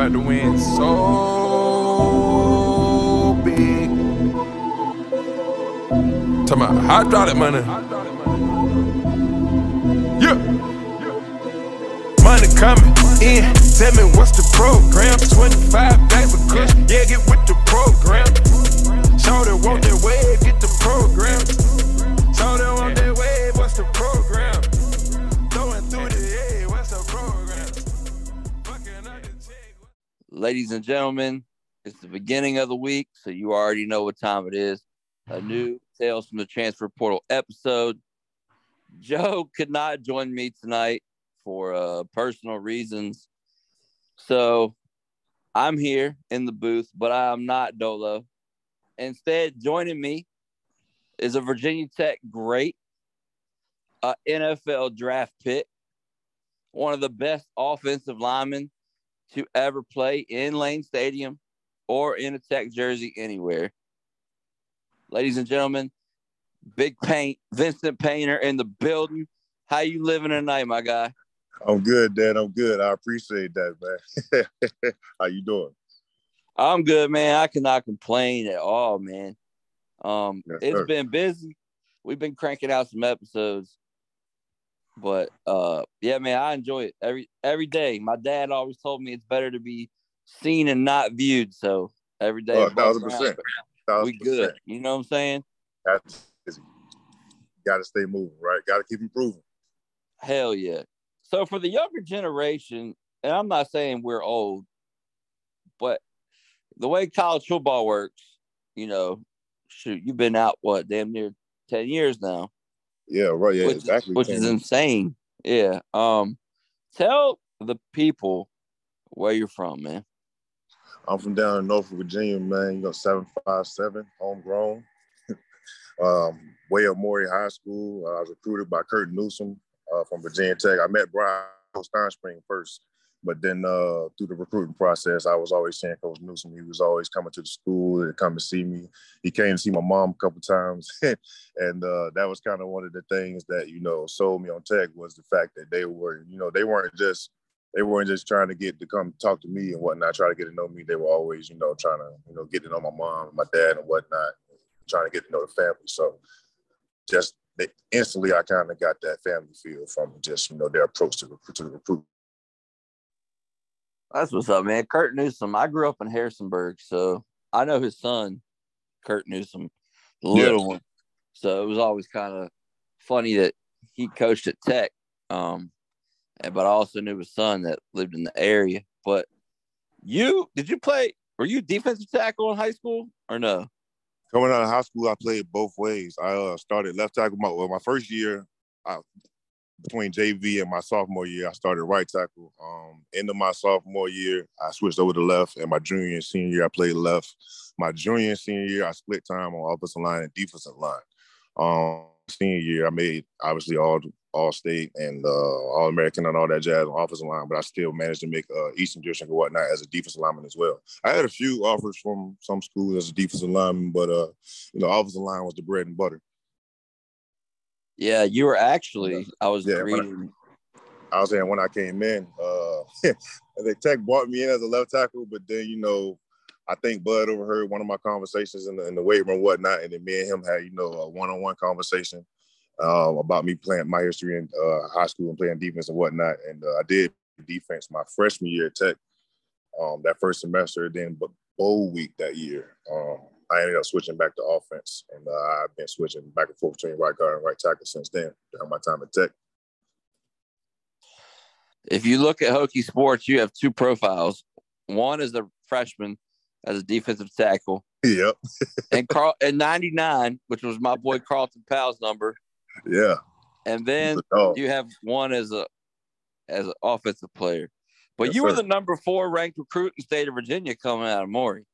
about to win so big. Talking about hydraulic money. Yeah. Money coming in. Tell me what's the program? 25 bags of kush. Yeah, get with the program. Shorty want that wave, get the program. Shorty want that wave, what's the program? Ladies and gentlemen, it's the beginning of the week, so you already know what time it is. A new Tales from the Transfer Portal episode. Joe could not join me tonight for uh, personal reasons. So I'm here in the booth, but I'm not Dolo. Instead, joining me is a Virginia Tech great, uh, NFL draft pick, one of the best offensive linemen to ever play in Lane Stadium or in a Tech jersey anywhere. Ladies and gentlemen, Big Paint, Vinston Painter in the building. How you living tonight, my guy? I'm good, Dad. I'm good. I appreciate that, man. How you doing? I'm good, man. I cannot complain at all, man. Um, Yes, it's sir. been busy. We've been cranking out some episodes, but uh, yeah, man, I enjoy it every every day. My dad always told me it's better to be seen and not viewed. So every day, Oh, thousand percent. we good. percent. You know what I'm saying? That's. Got to stay moving, right? Got to keep improving. Hell yeah. So for the younger generation, and I'm not saying we're old, but the way college football works, you know, shoot, you've been out what damn near 10 years now, Yeah, right. Yeah, which, exactly. is, which is insane. Yeah. Um, tell the people where you're from, man. I'm from down in Norfolk, Virginia, man. You know, seven five seven, homegrown. um, way up Maury High School. I was recruited by Curt Newsome uh, from Virginia Tech. I met Bryan Stinespring first, but then uh, through the recruiting process, I was always seeing Coach Newsome. He was always coming to the school and come to see me. He came to see my mom a couple times, and uh, that was kind of one of the things that you know sold me on Tech was the fact that they were, you know, they weren't just they weren't just trying to get to come talk to me and whatnot, try to get to know me. They were always, you know, trying to, you know, get to know my mom, and my dad, and whatnot, trying to get to know the family. So, just instantly, I kind of got that family feel from just, you know, their approach to to the recruit. That's what's up, man. Curt Newsome. I grew up in Harrisonburg, so I know his son, Kurt Newsom, the Yeah. little one. So it was always kind of funny that he coached at Tech. Um, but I also knew his son that lived in the area. But you did you play? Were you defensive tackle in high school or no? Coming out of high school, I played both ways. I uh, started left tackle. My well, my first year, I, between JV and my sophomore year, I started right tackle. Um, end of my sophomore year, I switched over to left, and my junior and senior year, I played left. My junior and senior year, I split time on offensive line and defensive line. Um, senior year, I made obviously all all state and uh, all American and all that jazz on offensive line, but I still managed to make uh, Eastern District and whatnot as a defensive lineman as well. I had a few offers from some schools as a defensive lineman, but uh, you know, offensive line was the bread and butter. Yeah, you were actually. I was Yeah, when I- I was saying when I came in, uh, I think Tech brought me in as a left tackle, but then you know, I think Bud overheard one of my conversations in the, in the weight room, and whatnot, and then me and him had you know a one-on-one conversation um, about me playing my history in uh, high school and playing defense and whatnot. And uh, I did defense my freshman year at Tech, um, that first semester. Then, but bowl week that year, um, I ended up switching back to offense, and uh, I've been switching back and forth between right guard and right tackle since then during my time at Tech. If you look at Hokie Sports, you have two profiles. One is a freshman as a defensive tackle, Yep. and Carl and 99, which was my boy Carlton Powell's number. Yeah. And then you have one as a as an offensive player. But Yes, you were sir. the number four ranked recruit in the state of Virginia coming out of Maury.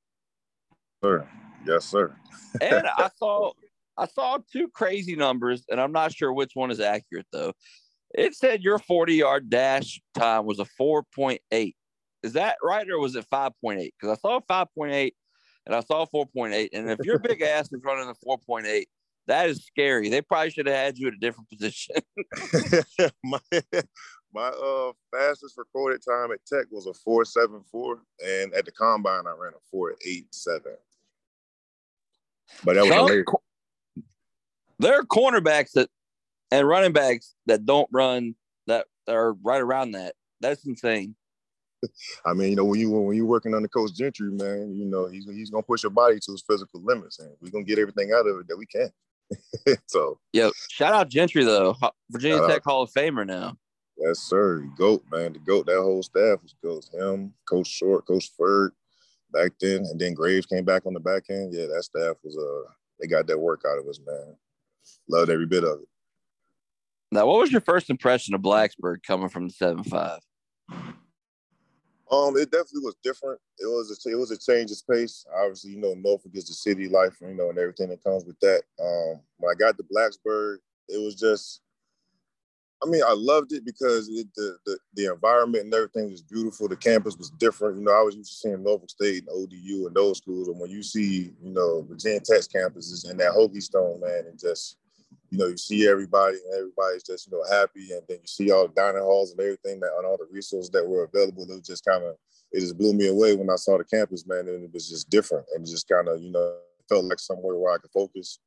sir. Yes, sir. And I saw I saw two crazy numbers, and I'm not sure which one is accurate though. It said your 40 yard dash time was a 4.8. Is that right, or was it 5.8? Because I saw 5.8 and I saw 4.8. And if your big ass is running a 4.8, that is scary. They probably should have had you at a different position. my, my uh fastest recorded time at Tech was a four seven four, and at the combine I ran a four eight seven. But that was Some-. There are cornerbacks that and running backs that don't run that are right around that. That's insane. I mean, you know, when you when you're working under Coach Gentry, man, you know he's he's gonna push your body to its physical limits, and we're gonna get everything out of it that we can. so yeah, shout out Gentry though. Virginia Shout Tech Hall of Famer now. yes, sir, goat man, the goat. That whole staff was goats. Him, Coach Short, Coach Ferg, back then, and then Graves came back on the back end. Yeah, that staff was uh they got that work out of us, man. Loved every bit of it. Now, what was your first impression of Blacksburg coming from the seven five? Um, it definitely was different. It was a, it was a change of pace. Obviously, you know, Norfolk is the city life, you know, and everything that comes with that. Um, when I got to Blacksburg, it was just, I mean, I loved it because it, the, the the environment and everything was beautiful. The campus was different. You know, I was used to seeing Norfolk State and ODU and those schools, and when you see, you know, Virginia Tech's campuses and that Hokie Stone, man, and just you know, you see everybody and everybody's just, you know, happy. And then you see all the dining halls and everything that and all the resources that were available. It was just kind of, it just blew me away when I saw the campus, man. And it was just different and just kind of, you know, felt like somewhere where I could focus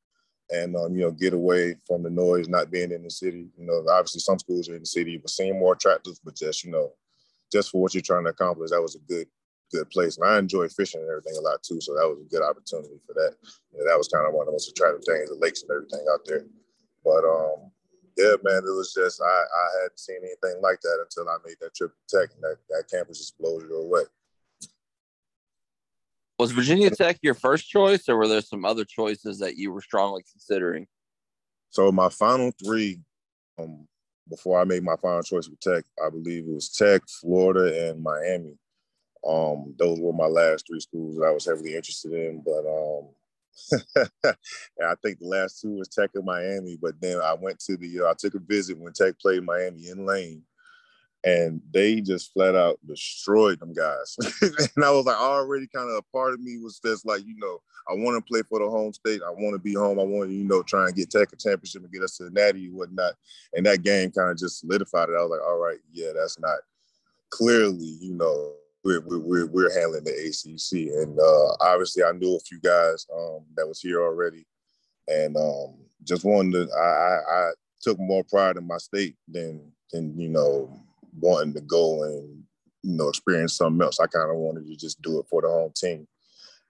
and, um, you know, get away from the noise, not being in the city. You know, obviously some schools are in the city, but seem more attractive, but just, you know, just for what you're trying to accomplish, that was a good, good place. And I enjoy fishing and everything a lot too. So that was a good opportunity for that. You know, that was kind of one of the most attractive things, the lakes and everything out there. But um, yeah, man, it was just I, I hadn't seen anything like that until I made that trip to Tech and that, that campus you away. Was Virginia Tech your first choice, or were there some other choices that you were strongly considering? So my final three, um, before I made my final choice with Tech, I believe it was Tech, Florida, and Miami. Um, those were my last three schools that I was heavily interested in. But um, I think the last two was Tech and Miami. But then I went to the, uh, I took a visit when Tech played Miami in Lane, and they just flat out destroyed them guys. and I was like, already kind of a part of me was just like, you know, I want to play for the home state. I want to be home. I want to, you know, try and get Tech a championship and get us to the Natty and whatnot. And that game kind of just solidified it. I was like, all right, yeah, that's not clearly, you know, we're we're we're handling the ACC, and uh, obviously I knew a few guys um, that was here already, and um, just wanted to. I, I, I took more pride in my state than than you know wanting to go and you know experience something else. I kind of wanted to just do it for the home team,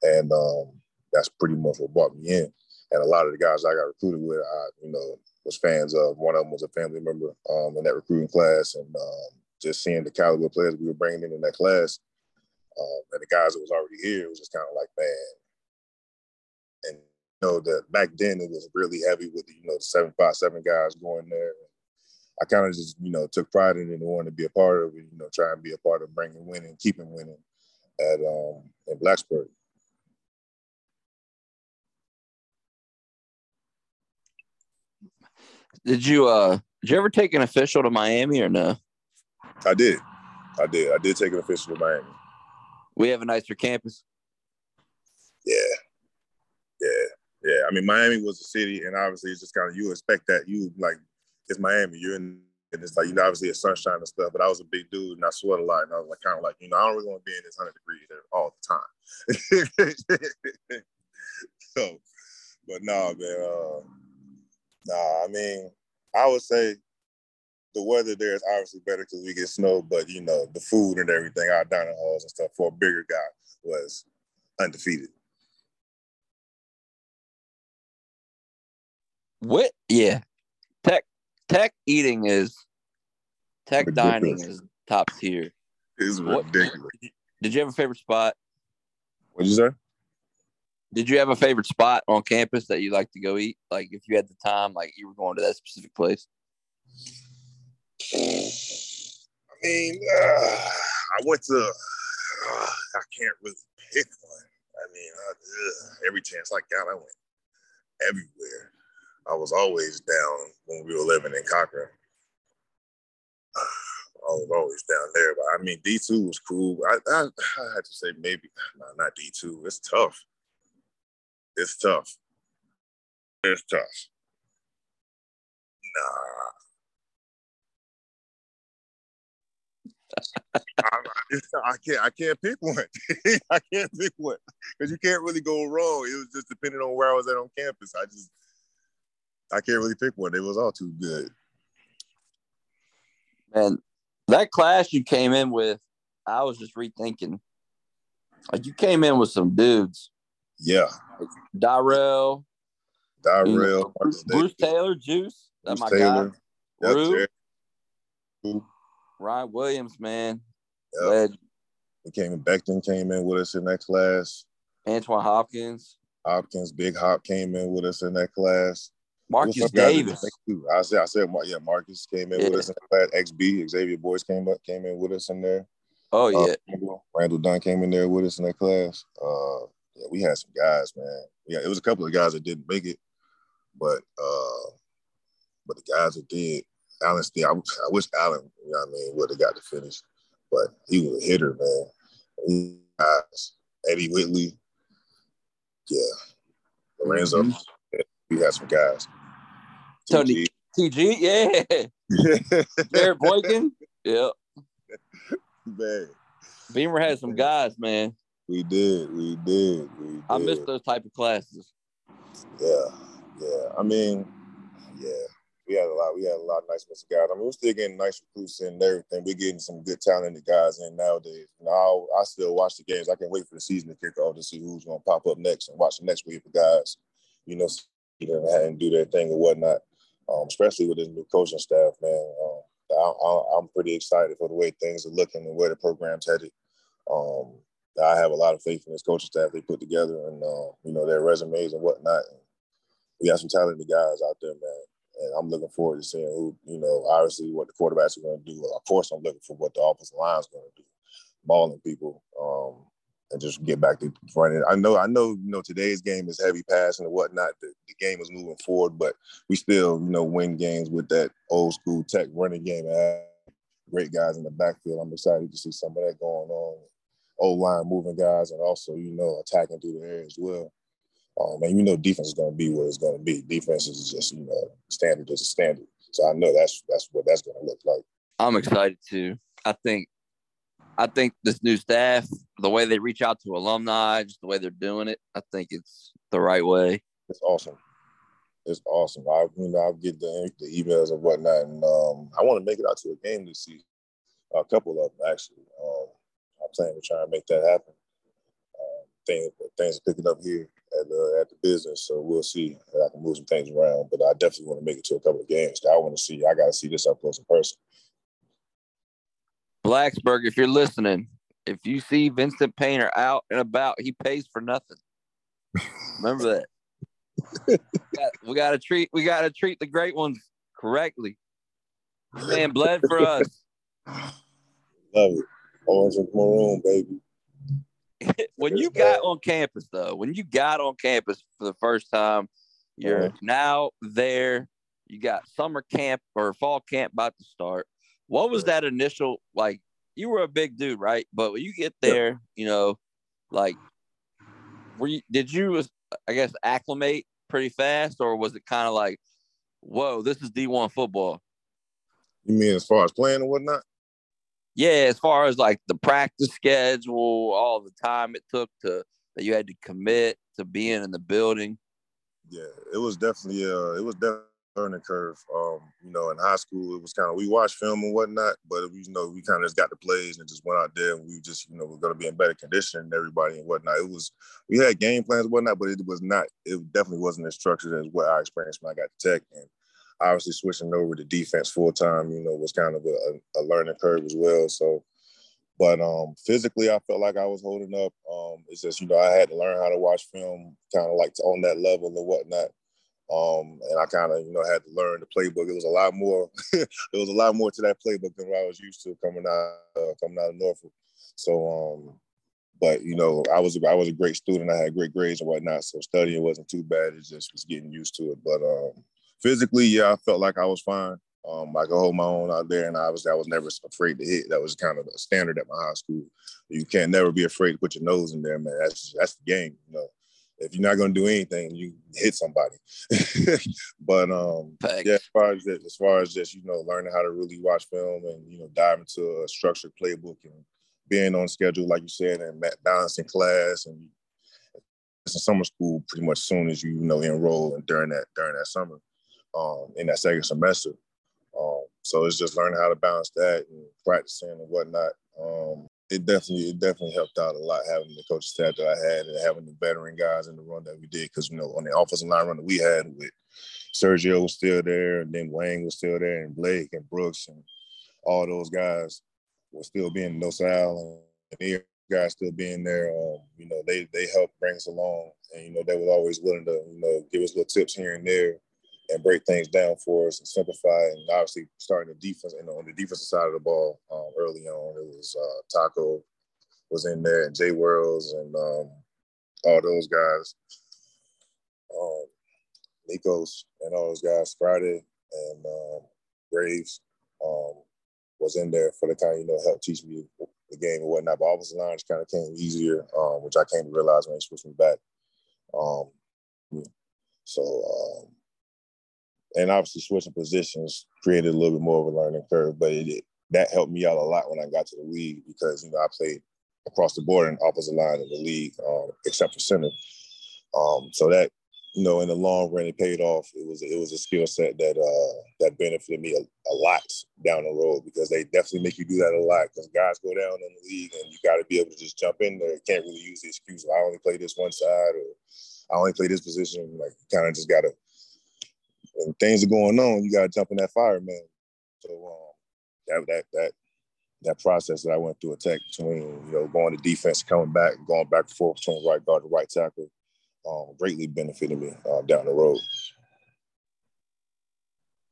and um, that's pretty much what brought me in. And a lot of the guys I got recruited with, I you know was fans of. One of them was a family member um, in that recruiting class, and um, just seeing the caliber of players we were bringing in in that class, um, and the guys that was already here, it was just kind of like, man. And you know that back then it was really heavy with the, you know the seven five seven guys going there. I kind of just you know took pride in it and wanted to be a part of it. You know, try and be a part of bringing winning, keeping winning at um in Blacksburg. Did you uh did you ever take an official to Miami or no? I did, I did, I did take an official to Miami. We have a nicer campus. Yeah, yeah, yeah. I mean, Miami was a city, and obviously, it's just kind of you expect that you like it's Miami. You're in, and it's like you know, obviously, it's sunshine and stuff. But I was a big dude, and I sweat a lot, and I was like, kind of like, you know, I don't really want to be in this hundred degrees all the time. so, but nah, man. Uh, nah, I mean, I would say the weather there is obviously better because we get snow, but you know, the food and everything, our dining halls and stuff for a bigger guy was undefeated. What? Yeah. Tech eating is tech Ridiculous. dining is top tier. It's What- ridiculous. Did you have a favorite spot? What'd you say? Did you have a favorite spot on campus that you like to go eat? Like if you had the time, like you were going to that specific place. I mean, uh, I went to. Uh, I can't really pick one. I mean, uh, ugh, every chance I got, I went everywhere. I was always down when we were living in Cochrane. I was always down there, but I mean, D two was cool. I, I, I had to say maybe no, not D two. It's tough. It's tough. It's tough. Nah, I, I, can't. I can't pick one. I can't pick one because you can't really go wrong. It was just depending on where I was at on campus. I just I can't really pick one. It was all too good. Man, that class you came in with, I was just rethinking. Like you came in with some dudes. Yeah. Like Darrell. Darrell. You know, Bruce, Bruce, Taylor, Juice. That's my Taylor. guy. Yep, Rue. Ryan Williams, man. Yep. He came in. Beckton came in with us in that class. Antoine Hopkins. Hopkins, Big Hop came in with us in that class. Marcus Davis. I said, I said, yeah, Marcus came in yeah. with us in that class. XB, Xavier Boyce came up, came in with us in there. Oh yeah. Uh, Randall Dunn came in there with us in that class. Uh, yeah, we had some guys, man. Yeah, it was a couple of guys that didn't make it, but uh, but the guys that did, Allen still. I, I wish Allen, you know what I mean, would have got to finish, but he was a hitter, man. He, guys, Eddie Whitley, yeah, Lorenzo. Mm-hmm. We had some guys. Tony TG, yeah. Jarrett Boykin, yeah. Man. Beamer had some guys, man. We did, we did, we did. I miss those type of classes. Yeah, yeah. I mean, yeah. We had a lot. We had a lot of nice of guys. I mean, we're still getting nice recruits in and everything. We're getting some good talented guys in nowadays. You know, i still watch the games. I can't wait for the season to kick off to see who's going to pop up next and watch the next wave of guys. You know, and do their thing or whatnot um, especially with this new coaching staff, man. Um, I, am pretty excited for the way things are looking and where the program's headed. Um, I have a lot of faith in this coaching staff they put together and, uh, you know, their resumes and whatnot. And we got some talented guys out there, man. And I'm looking forward to seeing who, you know, obviously what the quarterbacks are going to do. Of course, I'm looking for what the offensive line is going to do, balling people. Um, and just get back to running. I know, I know, you know, today's game is heavy passing and whatnot. The, the game is moving forward, but we still, you know, win games with that old school tech running game great guys in the backfield. I'm excited to see some of that going on. Old line moving guys and also, you know, attacking through the air as well. Um, and you know, defense is going to be what it's going to be. Defense is just, you know, standard is a standard. So I know that's that's what that's going to look like. I'm excited too. I think I think this new staff, the way they reach out to alumni, just the way they're doing it, I think it's the right way. It's awesome. It's awesome. I you know I get the, the emails and whatnot, and um, I want to make it out to a game this season. A couple of them actually. Um, I'm planning to try and make that happen. Um, things things are picking up here at the at the business, so we'll see. I can move some things around, but I definitely want to make it to a couple of games. I want to see. I got to see this up close in person. Blacksburg, if you're listening, if you see Vinston Painter out and about, he pays for nothing. Remember that. we, got, to treat we got to treat the great ones correctly. Man bled for us. Love it. Orange and maroon, baby. when you got on campus, though, when you got on campus for the first time, you're uh-huh. now there. You got summer camp or fall camp about to start. What was that initial like? You were a big dude, right? But when you get there, you know, like, were you? Did you, I guess, acclimate pretty fast, or was it kind of like, whoa, this is D one football? You mean as far as playing and whatnot? Yeah, as far as like the practice schedule, all the time it took to that you had to commit to being in the building. Yeah, it was definitely uh it was definitely learning curve. Um, you know, in high school, it was kind of we watched film and whatnot, but you know, we kind of just got the plays and just went out there and we just, you know, we're to be in better condition than everybody and whatnot. It was we had game plans and whatnot, but it was not. It definitely wasn't as structured as what I experienced when I got to Tech. And obviously, switching over to defense full time, you know, was kind of a, a learning curve as well. So. But um, physically, I felt like I was holding up. Um, it's just, you know, I had to learn how to watch film kind of like on that level and whatnot. Um, and I kind of, you know, had to learn the playbook. It was a lot more. there was a lot more to that playbook than what I was used to coming out, uh, coming out of Norfolk. So, um, but you know, I was I was a great student. I had great grades and whatnot, so studying wasn't too bad. It just was getting used to it. But um, physically, yeah, I felt like I was fine. Um, I could hold my own out there, and was I was never afraid to hit. That was kind of a standard at my high school. You can't never be afraid to put your nose in there, man. That's that's the game, you know if you're not gonna do anything, you hit somebody. but um, Thanks. yeah, as far as that, as far as just you know learning how to really watch film and you know dive into a structured playbook and being on schedule, like you said, and balancing class and summer school pretty much soon as you, you know enroll and during that during that summer, um, in that second semester. Um, so it's just learning how to balance that and practicing and whatnot. Um, it definitely it definitely helped out a lot having the coaching staff that I had and having the veteran guys in the run that we did because you know on the offensive line run that we had with Sergio was still there and then Wayne was still there and Blake and Brooks and all those guys were still being no Sal and the guys still being there. Um, you know they they helped bring us along and you know they were always willing to you know give us little tips here and there and break things down for us and simplify. And obviously, starting the defense and on the defensive side of the ball um, early on, it was uh, Taco was in there and Jay Worilds and um, all those guys, um, Nekos and all those guys, Friday and um, Graves um, was in there for the kind of, you know, help teach me the game and whatnot. But offensive line just kind of came easier, um, which I came to realize when they switched me back. Um, so, and obviously switching positions created a little bit more of a learning curve, but it, that helped me out a lot when I got to the league because you know I played across the board in opposite line in the league, um, except for center. Um, so that you know, in the long run, it paid off. It was it was a skill set that uh, that benefited me a, a, lot down the road because they definitely make you do that a lot. Because guys go down in the league, and you got to be able to just jump in there. You can't really use the excuse I only play this one side or I only play this position. Like, kind of just got to when things are going on, you got to jump in that fire, man. So um, that that that that process that I went through attack between you know going to defense, coming back, going back and forth between right guard to right tackle, um, greatly benefited me uh, down the road.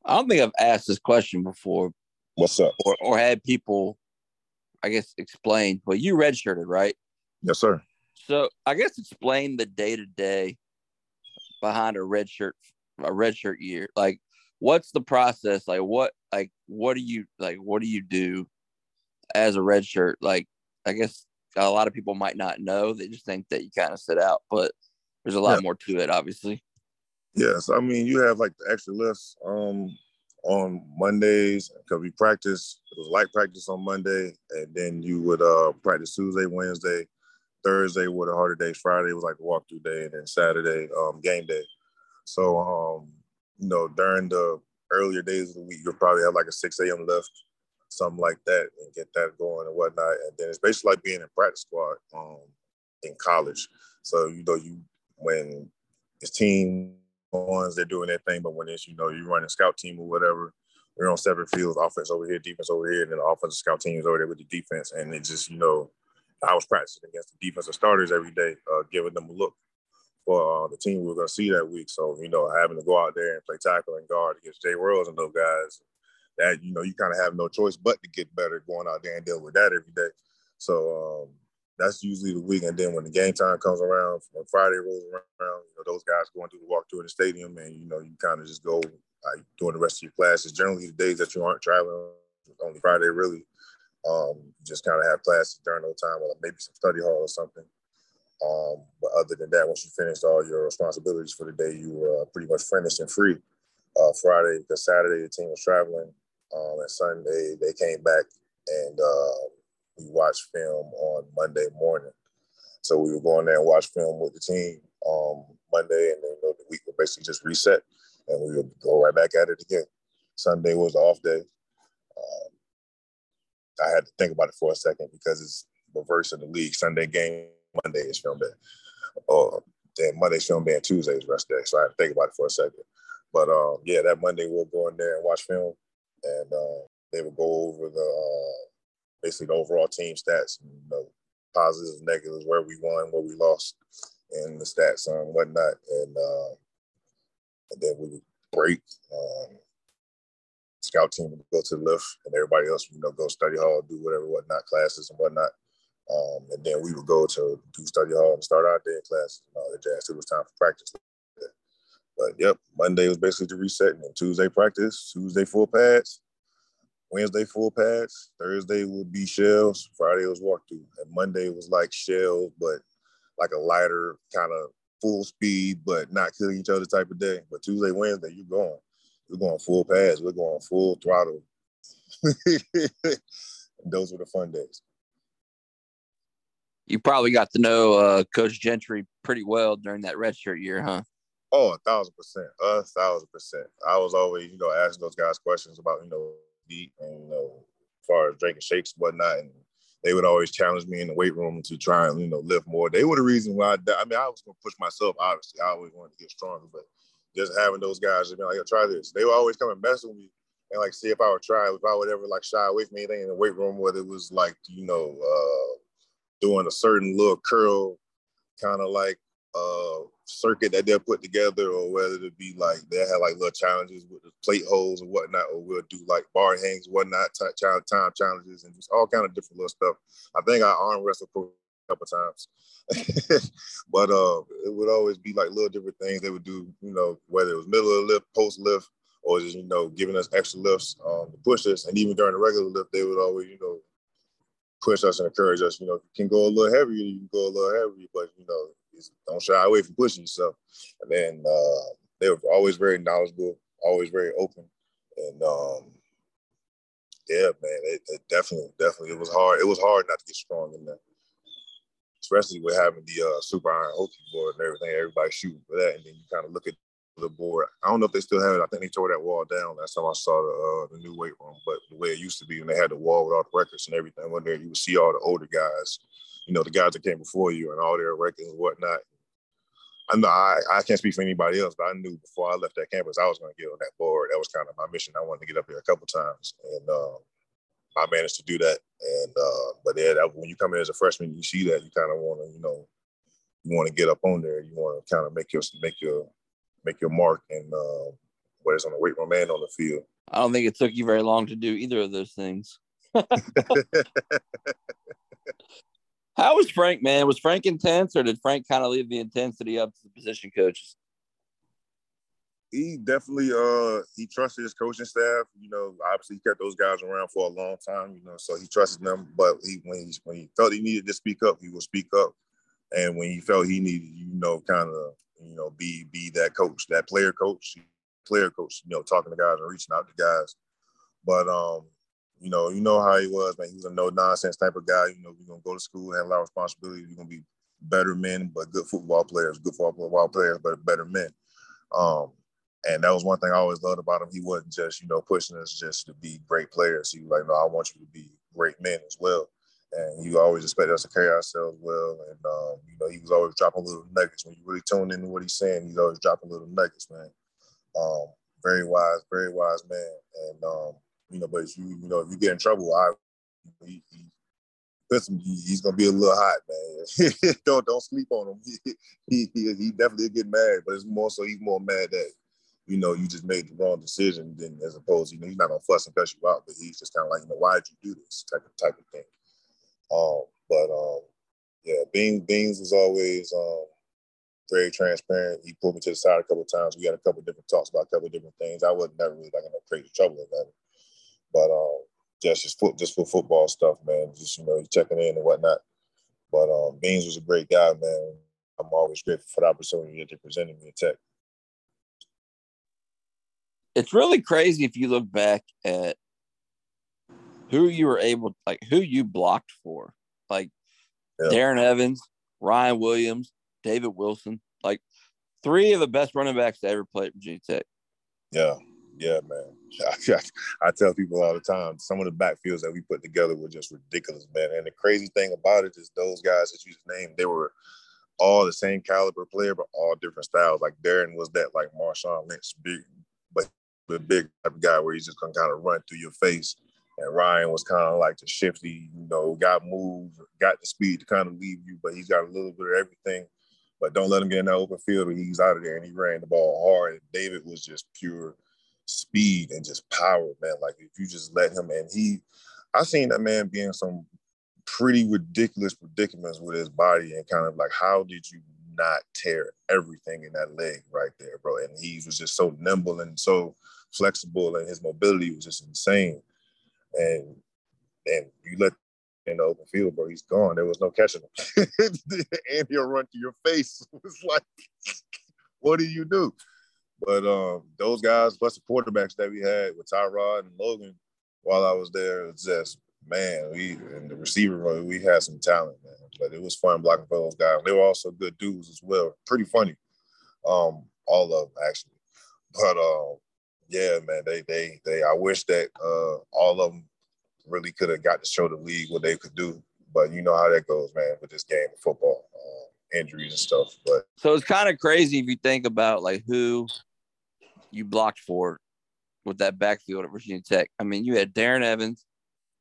I don't think I've asked this question before. What's up? Or, or had people, I guess, explain. Well, you redshirted, right? Yes, sir. So I guess explain the day to day behind a redshirt a redshirt year? Like, what's the process? Like, what like what do you like? What do you do as a redshirt? Like, I guess a lot of people might not know. They just think that you kind of sit out, but there's a lot yeah. more to it, obviously. Yes, I mean you have like the extra lifts um, on Mondays because we practice. It was light practice on Monday, and then you would uh, practice Tuesday, Wednesday, Thursday were the harder days. Friday was like a walkthrough day, and then Saturday um, game day. So, um, you know, during the earlier days of the week, you'll probably have like a 6 a.m. lift, something like that, and get that going and whatnot. And then it's basically like being in practice squad um, in college. So, you know, you when it's team ones, they're doing their thing, but when it's, you know, you run a scout team or whatever, we're on separate fields, offense over here, defense over here, and then the offensive scout team is over there with the defense. And it just, you know, I was practicing against the defensive starters every day, uh, giving them a look for uh, the team we were going to see that week. So, you know, having to go out there and play tackle and guard against Jay Worilds and those guys, that, you know, you kind of have no choice but to get better going out there and deal with that every day. So um, that's usually the week. And then when the game time comes around, when Friday rolls around, you know, those guys going through the walkthrough in the stadium and, you know, you kind of just go like, doing the rest of your classes. Generally, the days that you aren't traveling, only Friday really, um, just kind of have classes during those time, or maybe some study hall or something. Um, but other than that, once you finished all your responsibilities for the day, you were uh, pretty much finished and free. Uh, Friday, because Saturday the team was traveling, um, and Sunday they came back and uh, we watched film on Monday morning. So we were going there and watch film with the team um, Monday, and then you know, the week would basically just reset, and we would go right back at it again. Sunday was the off day. Um, I had to think about it for a second because it's the reverse of the league. Sunday game Monday is film day. Uh, then Monday's film day and Tuesday's rest day. So I had to think about it for a second. But um, yeah, that Monday we'll go in there and watch film, and uh, they will go over the uh, basically the overall team stats, and, you know, positives, negatives, where we won, where we lost, and the stats and whatnot. And uh, and then we would break. Um, scout team would go to the lift, and everybody else, you know, go study hall, do whatever, whatnot, classes and whatnot. Um, and then we would go to do study hall and start our day in classes and all that jazz. It was time for practice. But yep, Monday was basically the reset, and Tuesday practice, Tuesday full pads, Wednesday full pads, Thursday would be shells, Friday was walkthrough, and Monday was like shells, but like a lighter kind of full speed, but not killing each other type of day. But Tuesday, Wednesday, you're going. We're going full pads, We're going full throttle. those were the fun days. You probably got to know uh, Coach Gentry pretty well during that redshirt year, huh? Oh, a thousand percent, a thousand percent. I was always, you know, asking those guys questions about, you know, eat and you know, as far as drinking shakes and whatnot, and they would always challenge me in the weight room to try and you know lift more. They were the reason why. I, I mean, I was gonna push myself. Obviously, I always wanted to get stronger, but just having those guys be like, "Try this," they would always come and mess with me and like see if I would try, if I would ever like shy away from anything in the weight room, whether it was like you know uh, doing a certain little curl, kind of like uh, circuit that they'll put together, or whether it be like they have like little challenges with the plate holes and whatnot, or we'll do like bar hangs, whatnot, time, time challenges, and just all kind of different little stuff. I think I arm wrestled a couple of times, but uh, it would always be like little different things they would do. You know, whether it was middle of the lift, post lift, or just you know giving us extra lifts um, to push us, and even during the regular lift, they would always you know push us and encourage us. You know, you can go a little heavier, you can go a little heavier, but you know don't shy away from pushing yourself. And then uh, they were always very knowledgeable, always very open, and um, yeah, man, it, it, definitely, definitely, it was hard. It was hard not to get strong in there, especially with having the uh, super iron Hokie board and everything. Everybody shooting for that, and then you kind of look at the board. I don't know if they still have it. I think they tore that wall down last time I saw the uh, the new weight room. But the way it used to be, when they had the wall with all the records and everything, on there you would see all the older guys you know, the guys that came before you and all their records and whatnot. I know I, I can't speak for anybody else, but I knew before I left that campus I was going to get on that board. That was kind of my mission. I wanted to get up there a couple times, and uh, I managed to do that. And uh, but yeah, that, when you come in as a freshman, you see that you kind of want to, you know, you want to get up on there. You want to kind of make your make your make your mark and uh, whether it's on the weight room and on the field. I don't think it took you very long to do either of those things. How was Frank, man? Was Frank intense, or did Frank kind of leave the intensity up to the position coaches? He definitely uh he trusted his coaching staff. You know, obviously he kept those guys around for a long time. You know, so he trusted them. But he when he when he felt he needed to speak up, he would speak up. And when he felt he needed, you know, kind of you know be be that coach, that player coach, player coach. You know, talking to guys and reaching out to guys. But um, you know, you know how he was, man. He was a no nonsense type of guy. You know, we're gonna go to school, have a lot of responsibility. We're gonna be better men, but good football players, good football players, but better men. Um, and that was one thing I always loved about him. He wasn't just, you know, pushing us just to be great players. He was like, no, I want you to be great men as well. And you always expect us to carry ourselves well. And um, you know, he was always dropping little nuggets. When you really tune into what he's saying, he's always dropping little nuggets, man. Um, very wise, very wise man. And um, you know, but if you, you know, if you get in trouble, I, he, he, he, he's gonna be a little hot, man. don't don't sleep on him. He, he, he definitely get mad, but it's more so he's more mad that you know you just made the wrong decision than as opposed, you know, he's not gonna fuss and cuss you out, but he's just kind of like, you know, why did you do this type of type of thing. Um, but um, yeah, Beans Beans was always um very transparent. He pulled me to the side a couple of times. We had a couple different talks about a couple of different things. I wasn't never really like in no crazy trouble or nothing. But um, just just foot just for football stuff, man. Just you know, checking in and whatnot. But um, Beans was a great guy, man. I'm always grateful for the opportunity that they presented me at Tech. It's really crazy if you look back at who you were able, like who you blocked for, like yeah. Darren Evans, Ryan Williams, David Wilson, like three of the best running backs to ever play at Virginia Tech. Yeah, yeah, man. I, tell people all the time, some of the backfields that we put together were just ridiculous, man. And the crazy thing about it is those guys that you just named, they were all the same caliber player, but all different styles. Like Darren was that like Marshawn Lynch, big, but the big type of guy where he's just gonna kind of run through your face. And Ryan was kind of like the shifty, you know, got moved, got the speed to kind of leave you, but he's got a little bit of everything. But don't let him get in that open field. He's out of there, and he ran the ball hard. And David was just pure speed and just power, man. Like if you just let him, and he, I seen that man be in some pretty ridiculous predicaments with his body, and kind of like, how did you not tear everything in that leg right there, bro? And he was just so nimble and so flexible, and his mobility was just insane. And and you let in the open field, bro. He's gone. There was no catching him. and he'll run to your face. It's like, what do you do? But um, those guys, plus the quarterbacks that we had with Tyrod and Logan while I was there, it's just man, we and the receiver we had some talent, man. But it was fun blocking for those guys. They were also good dudes as well. Pretty funny. Um, all of them actually. But um, yeah, man, they they they I wish that uh all of them really could have got to show the league what they could do. But you know how that goes, man, with this game of football, uh, injuries and stuff. But so it's kind of crazy if you think about like who you blocked for with that backfield at Virginia Tech. I mean, you had Darren Evans,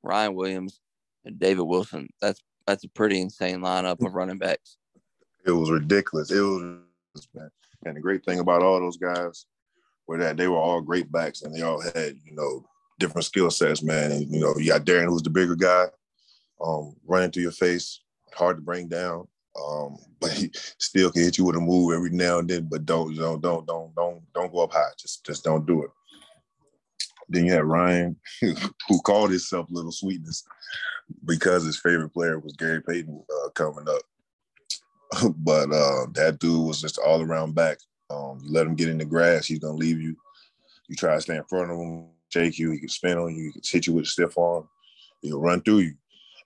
Ryan Williams, and David Wilson. That's that's a pretty insane lineup of running backs. It was ridiculous. It was man. And the great thing about all those guys were that they were all great backs and they all had, you know, different skill sets, man. And you know, you got Darren, who's the bigger guy, um, running through your face, hard to bring down. Um, but he still can hit you with a move every now and then, but don't, don't, don't, don't, don't, don't go up high. Just, just don't do it. Then you had Ryan, who called himself Little Sweetness because his favorite player was Gary Payton uh, coming up. but uh, that dude was just all around back. Um, you let him get in the grass, he's gonna leave you. You try to stay in front of him, shake you, he can spin on you, he can hit you with a stiff arm, he'll run through you.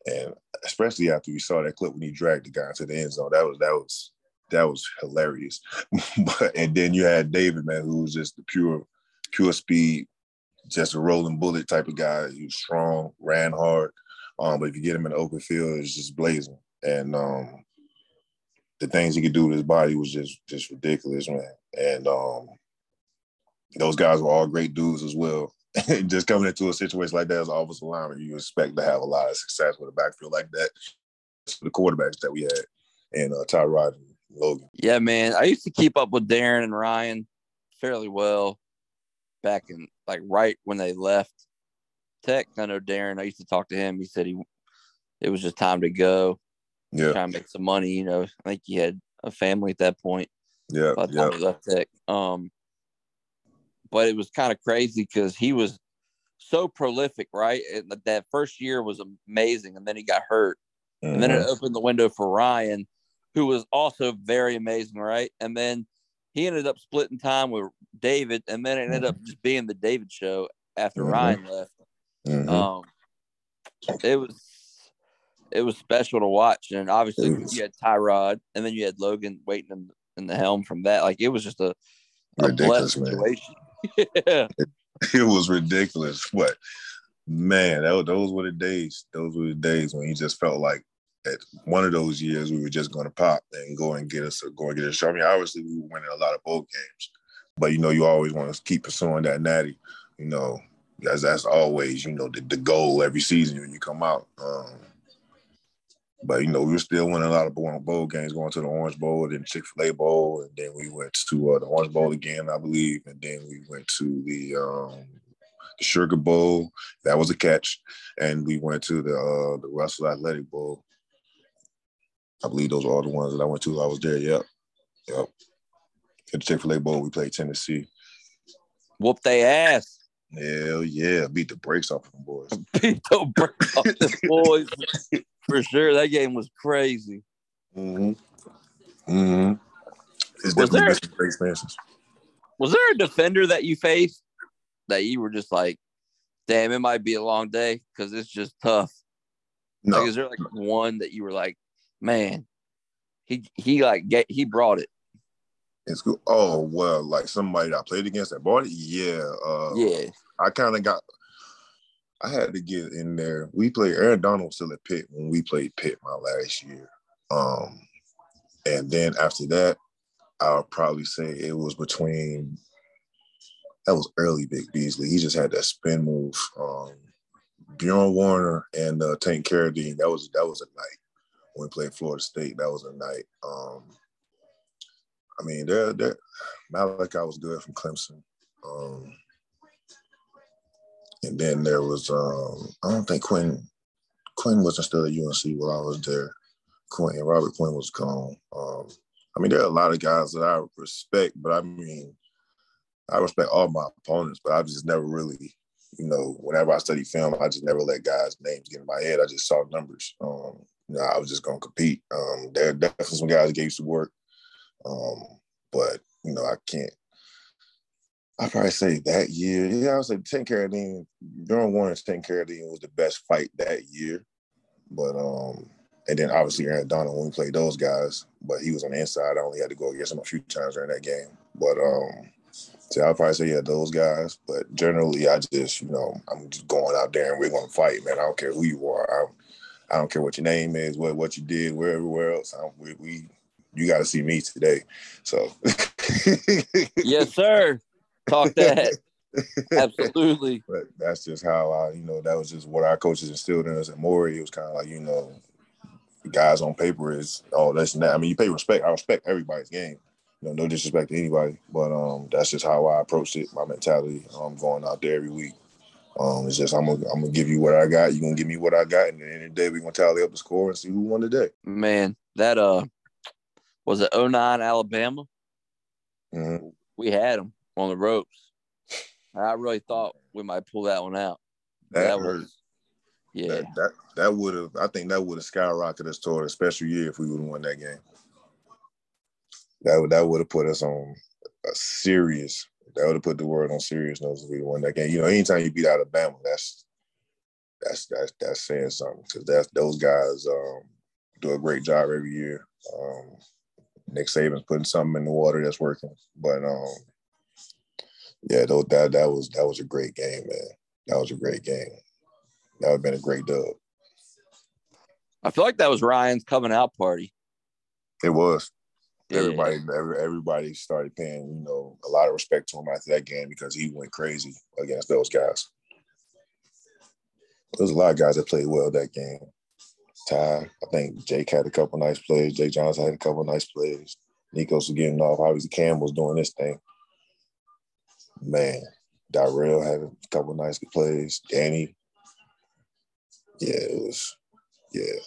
And especially after we saw that clip when he dragged the guy into the end zone, that was that was that was hilarious. but and then you had David, man, who was just the pure, pure speed, just a rolling bullet type of guy. He was strong, ran hard. Um, but if you get him in the open field, it's just blazing. And um, the things he could do with his body was just just ridiculous, man. And um, those guys were all great dudes as well. just coming into a situation like that as an offensive lineman, you expect to have a lot of success with a backfield like that. The quarterbacks that we had and uh, Tyrod and Logan. Yeah, man. I used to keep up with Darren and Ryan fairly well back in like right when they left Tech. I know Darren. I used to talk to him. He said he it was just time to go. Yeah, trying to make some money. You know, I think he had a family at that point. Yeah, by yeah. he left Tech. Um, but it was kind of crazy because he was so prolific, right? And that first year was amazing, and then he got hurt, Mm-hmm. and then it opened the window for Ryan, who was also very amazing, right? And then he ended up splitting time with David, and then it ended up just being the David show after Mhm. Ryan left. Mhm. Um, it was it was special to watch, and obviously was. you had Tyrod, and then you had Logan waiting in, in the helm from that. Like it was just a, a Ridiculous, situation. yeah, it was ridiculous. What man, that, those were the days. Those were the days when you just felt like at one of those years we were just going to pop and go and get us, go and get a shot. I mean, obviously we were winning a lot of bowl games, but you know, you always want to keep pursuing that natty. You know, as that's always you know the, the goal every season when you come out. Um, but you know, we were still winning a lot of bowl, bowl games, going to the Orange Bowl, then Chick Fil A Bowl, and then we went to uh, the Orange Bowl again, I believe, and then we went to the um, the Sugar Bowl. That was a catch, and we went to the uh, the Russell Athletic Bowl. I believe those are all the ones that I went to. I was there. Yep, yep. At the Chick Fil A Bowl, we played Tennessee. whoop they ass. Hell yeah, beat the brakes off them boys. Beat the break off the boys for sure. That game was crazy. Mm-hmm. Mm-hmm. It's Was definitely there- been great experiences. Was there a defender that you faced that you were just like, damn, it might be a long day because it's just tough? No, Like, is there like one that you were like, man, he he like get he brought it. It's good. Oh well, like somebody I played against that bought it. Yeah. Uh, Yeah, I kind of got. I had to get in there. We played. Aaron Donald was still at Pitt when we played Pitt my last year. Um, and then after that, I'll probably say it was between. That was early Vic Beasley. He just had that spin move. Um, Bjoern Werner and uh, Tank Carradine. That was that was a night when we played Florida State. That was a night. Um, I mean, they're, Malachi was good from Clemson. Um, and then there was, um, I don't think Quinn, Quinn wasn't still at UNC while I was there. Quinn, Robert Quinn was gone. Um, I mean, there are a lot of guys that I respect, but I mean, I respect all my opponents, but I've just never really, you know, whenever I study film, I just never let guys' names get in my head. I just saw numbers. Um, you know, I was just gonna compete. Um, there are definitely some guys that gave some work. Um, but you know, I can't I probably say that year. Yeah, I would say Tank Carradine, Bjoern Werner's Tank Carradine was the best fight that year. But um, and then obviously Aaron Donald when we played those guys, but he was on the inside. I only had to go against him a few times during that game. But um, so I'll probably say yeah, those guys. But generally, I just you know I'm just going out there and we're gonna fight, man. I don't care who you are. I, I don't care what your name is, what what you did, where everywhere else. I, we, we you got to see me today. So yes, sir. Talk that. Absolutely. But that's just how I, you know, that was just what our coaches instilled in us at Maury. It was kind of like, you know, guys on paper is all this and that. I mean, you pay respect. I respect everybody's game. You know, no disrespect to anybody, but um, that's just how I approached it. My mentality. Um, going out there every week. Um, it's just I'm gonna I'm gonna give you what I got. You gonna give me what I got, and at the end of the day, we're gonna tally up the score and see who won the day. Man, that uh, was it 09 Alabama? Mm-hmm. We had them on the ropes. I really thought we might pull that one out. That, That hurt. was, yeah. That that, that would have. I think that would have skyrocketed us toward a special year if we would have won that game. That would that would have put us on a serious. That would have put the world on serious notice if we won that game. You know, anytime you beat out Alabama, that's that's that's that's saying something because that's those guys um, do a great job every year. Um, Nick Saban's putting something in the water that's working, but um, yeah, though that that was that was a great game, man. That was a great game. That would have been a great dub. I feel like that was Ryan's coming out party. It was. Yeah. Everybody, every, everybody started paying, you know, a lot of respect to him after that game because he went crazy against those guys. There's a lot of guys that played well that game. Ty, I think Jake had a couple nice plays. Jake Johnson had a couple nice plays. Nekos was getting off. Obviously, Kam was doing this thing. Man, Darrell had a couple nice plays. Danny, yeah, it was, yeah.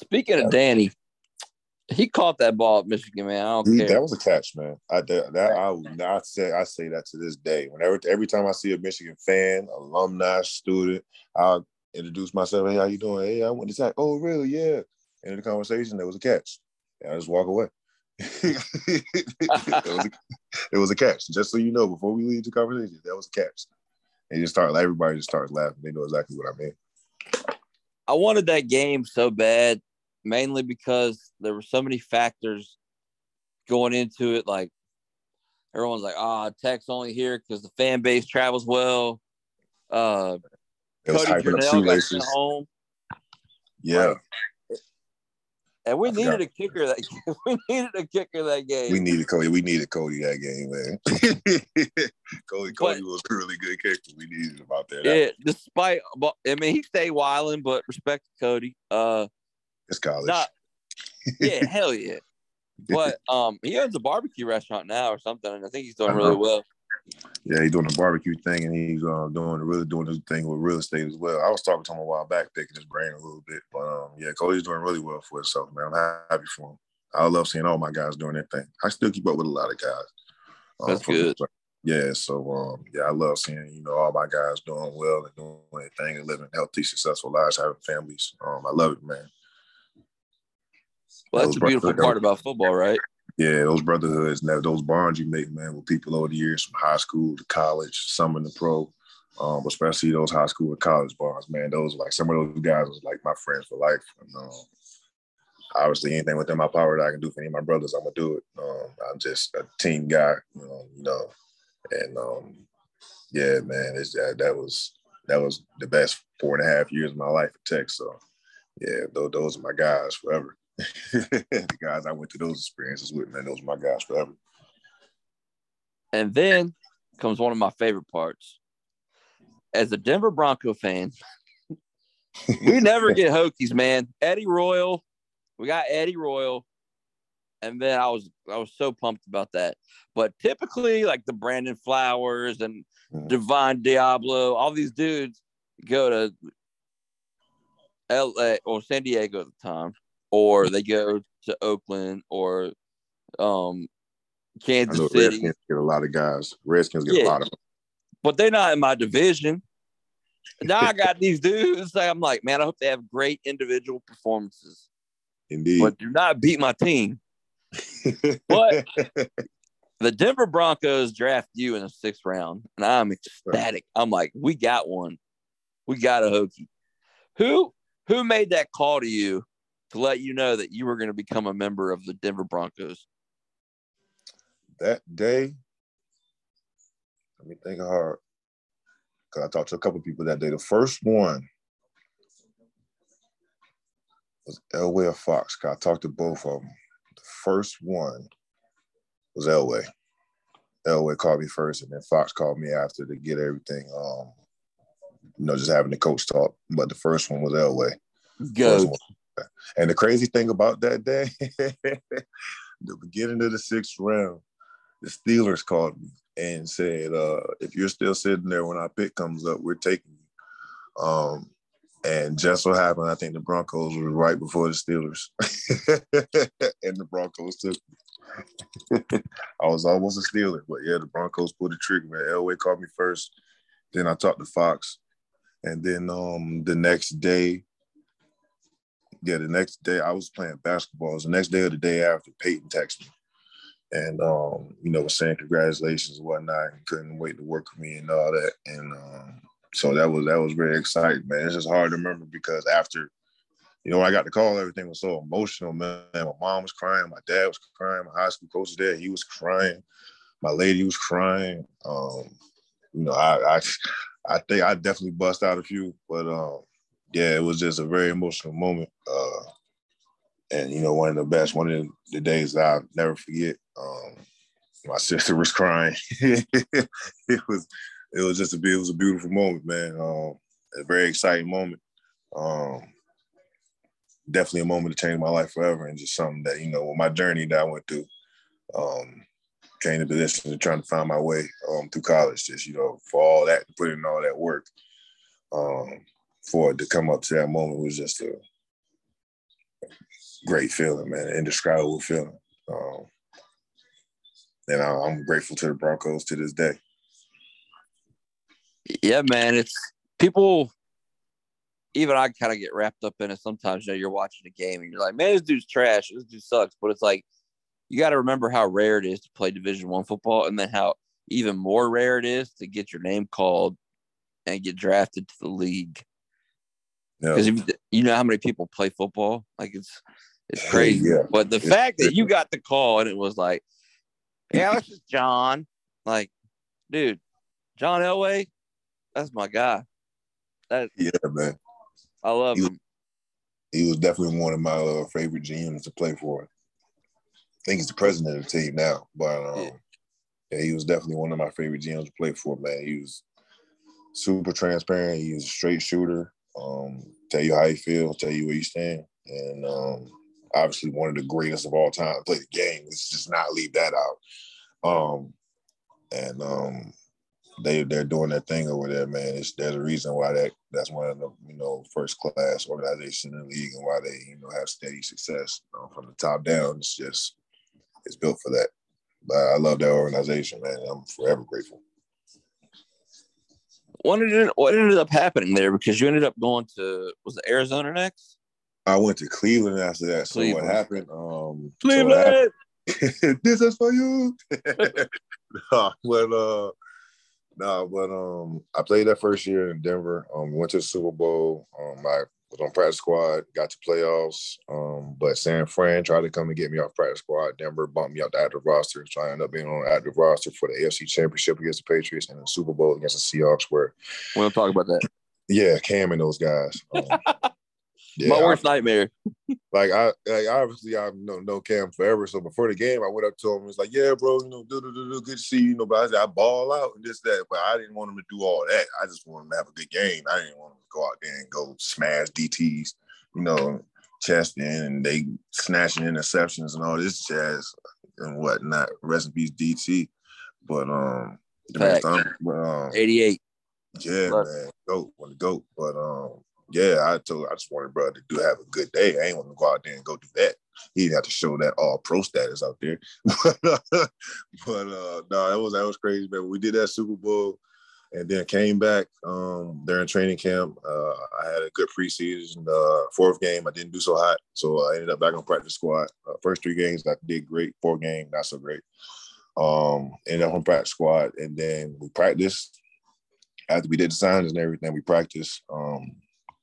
Speaking of Danny, he caught that ball at Michigan, man. I don't Dude, care. that was a catch, man. I that, that I not say I say that to this day. Whenever every time I see a Michigan fan, alumni, student, I'll introduce myself. Hey, how you doing? Hey, I went to tech. Oh, really? Yeah. End of the conversation, there was a catch. And I just walk away. it, was a, it was a catch. Just so you know, before we leave the conversation, that was a catch. And just start everybody just starts laughing. They know exactly what I mean. I wanted that game so bad, mainly because there were so many factors going into it. Like everyone's like, "Ah, Tech's only here because the fan base travels well." Uh, It was Cody hyping up got shoelaces. home, Yeah. And we needed a kicker that we needed a kicker that game. We needed Cody. We needed Cody that game, man. Cody, Cody was a really good kicker. We needed him out there. That- yeah, despite but I mean he stayed wilding, but respect to Cody. Uh, It's college. not yeah, hell yeah. But um, he owns a barbecue restaurant now or something, and I think he's doing really well. Yeah, he's doing the barbecue thing, and he's uh, doing really doing his thing with real estate as well. I was talking to him a while back, picking his brain a little bit, but um, yeah, Cody's doing really well for himself, man. I'm happy for him. I love seeing all my guys doing their thing. I still keep up with a lot of guys. um, That's good. Yeah, so um, yeah, I love seeing you know all my guys doing well and doing their thing and living healthy, successful lives, having families. Um, I love it, man. Well, that's a beautiful part about football, right? Yeah, those brotherhoods and that, those bonds you make, man, with people over the years from high school to college, some in the pro, um, especially those high school and college bonds, man. Those like some of those guys was like my friends for life. And, um, obviously, anything within my power that I can do for any of my brothers, I'm gonna do it. Um, I'm just a team guy, you know, and um, yeah, man, it's that that was that was the best four and a half years of my life at Tech. So yeah, those, those are my guys forever. The guys I went through those experiences with, man, those are my guys forever. And then comes one of my favorite parts. As a Denver Bronco fan, we never get Hokies, man. Eddie Royal, we got Eddie Royal, and then I was I was so pumped about that. But typically, like the Brandon Flowers and Mhm. Divine Diablo, all these dudes go to LA or San Diego at the time, or they go to Oakland or um Kansas City. Redskins get a lot of guys. Redskins get Yeah. a lot of them. but they're not in my division. Now I got these dudes. I'm like, man, I hope they have great individual performances. Indeed. But do not beat my team. But the Denver Broncos draft you in the sixth round, and I'm ecstatic. I'm like, we got one. We got a Hokie. Who who made that call to you to let you know that you were going to become a member of the Denver Broncos? that day, let me think hard. Cause I talked to a couple people that day. The first one was Elway or Fox. Cause I talked to both of them. The first one was Elway. Elway called me first, and then Fox called me after to get everything. Um, you know, just having the coach talk. But the first one was Elway. Go. One. And the crazy thing about that day, the beginning of the sixth round, the Steelers called me and said, uh, if you're still sitting there when our pick comes up, we're taking you. Um, and just so happened, I think the Broncos were right before the Steelers. and the Broncos took me. I was almost a Steeler, but yeah, the Broncos pulled the trigger, man. Elway called me first. Then I talked to Fox. And then um, the next day, yeah, the next day I was playing basketball. It was the next day or the day after Peyton texted me and um, you know, was saying congratulations and whatnot, and couldn't wait to work with me and all that. And um, so that was that was very exciting, man. It's just hard to remember because after, you know, I got the call, everything was so emotional, man. My mom was crying, my dad was crying, my high school coach was there, he was crying, my lady was crying. Um, you know, I I I think I definitely bust out a few, but um, yeah, it was just a very emotional moment. Uh, and you know, one of the best, one of the days that I'll never forget. Um, my sister was crying. it was, it was just a, it was a beautiful moment, man. Um, a very exciting moment. Um, definitely a moment to change my life forever, and just something that you know, with my journey that I went through, um, came to position to trying to find my way um, through college. Just you know, for all that, put in all that work, um, for it to come up to that moment was just a great feeling, man, indescribable feeling. Um, and I, I'm grateful to the Broncos to this day. Yeah, man. It's people. Even I kind of get wrapped up in it sometimes. You know, you're watching a game and you're like, "Man, this dude's trash. This dude sucks." But it's like you got to remember how rare it is to play Division One football, and then how even more rare it is to get your name called and get drafted to the league. Because you know how many people play football, like it's it's crazy. Yeah. But the It's fact that you got the call and it was like, yeah, this is John. Like, dude, John Elway, that's my guy. That Yeah, man. I love He- him. He was definitely one of my uh, favorite GMs to play for. I think he's the president of the team now, but um, Yeah. yeah, he was definitely one of my favorite GMs to play for. Man, he was super transparent. He was a straight shooter. Um, tell you how you feel, tell you where you stand, and um, obviously one of the greatest of all time play the game. Let's just not leave that out. Um, and um, they they're doing their thing over there, man. It's, there's a reason why that that's one of the you know first class organizations in the league and why they you know have steady success you know, from the top down. It's just it's built for that. But I love that organization, man. I'm forever grateful. What ended what ended up happening there? Because you ended up going to was it Arizona next? I went to Cleveland after that. So what happened? Um, so what happened- Cleveland. this is for you. no, but uh no, but um I played that first year in Denver. Um went to the Super Bowl. Um I was on practice squad, got to playoffs. Um, but San Fran tried to come and get me off practice squad. Denver bumped me out the active roster. So I ended up being on the active roster for the AFC championship against the Patriots and the Super Bowl against the Seahawks where We don't talk about that. yeah, Kam and those guys. Um, yeah, My I- worst nightmare. like I like obviously I've known known Kam forever. So before the game, I went up to him and was like, "Yeah, bro, you know, do do do good to see you." You know, but I said I ball out and this that, but I didn't want him to do all that. I just wanted him to have a good game. I didn't want him to go out there and go smash DTs, you know, chest in and they snatching interceptions and all this jazz and whatnot. Peace, DT. But um, the time, but, um, 88. yeah, Love man, goat, want to goat. But um, yeah, I told, I just wanted brother to do have a good day. I ain't want to go out there and go do that. He didn't have to show that all pro status out there. but uh, no, that was that was crazy, man. We did that Super Bowl. and then came back um, during training camp. Uh, I had a good preseason. Uh, fourth game, I didn't do so hot, so I ended up back on practice squad. Uh, first three games, I did great. Fourth game, not so great. Um, ended up on practice squad, and then we practiced. After we did the signs and everything, we practiced. Um,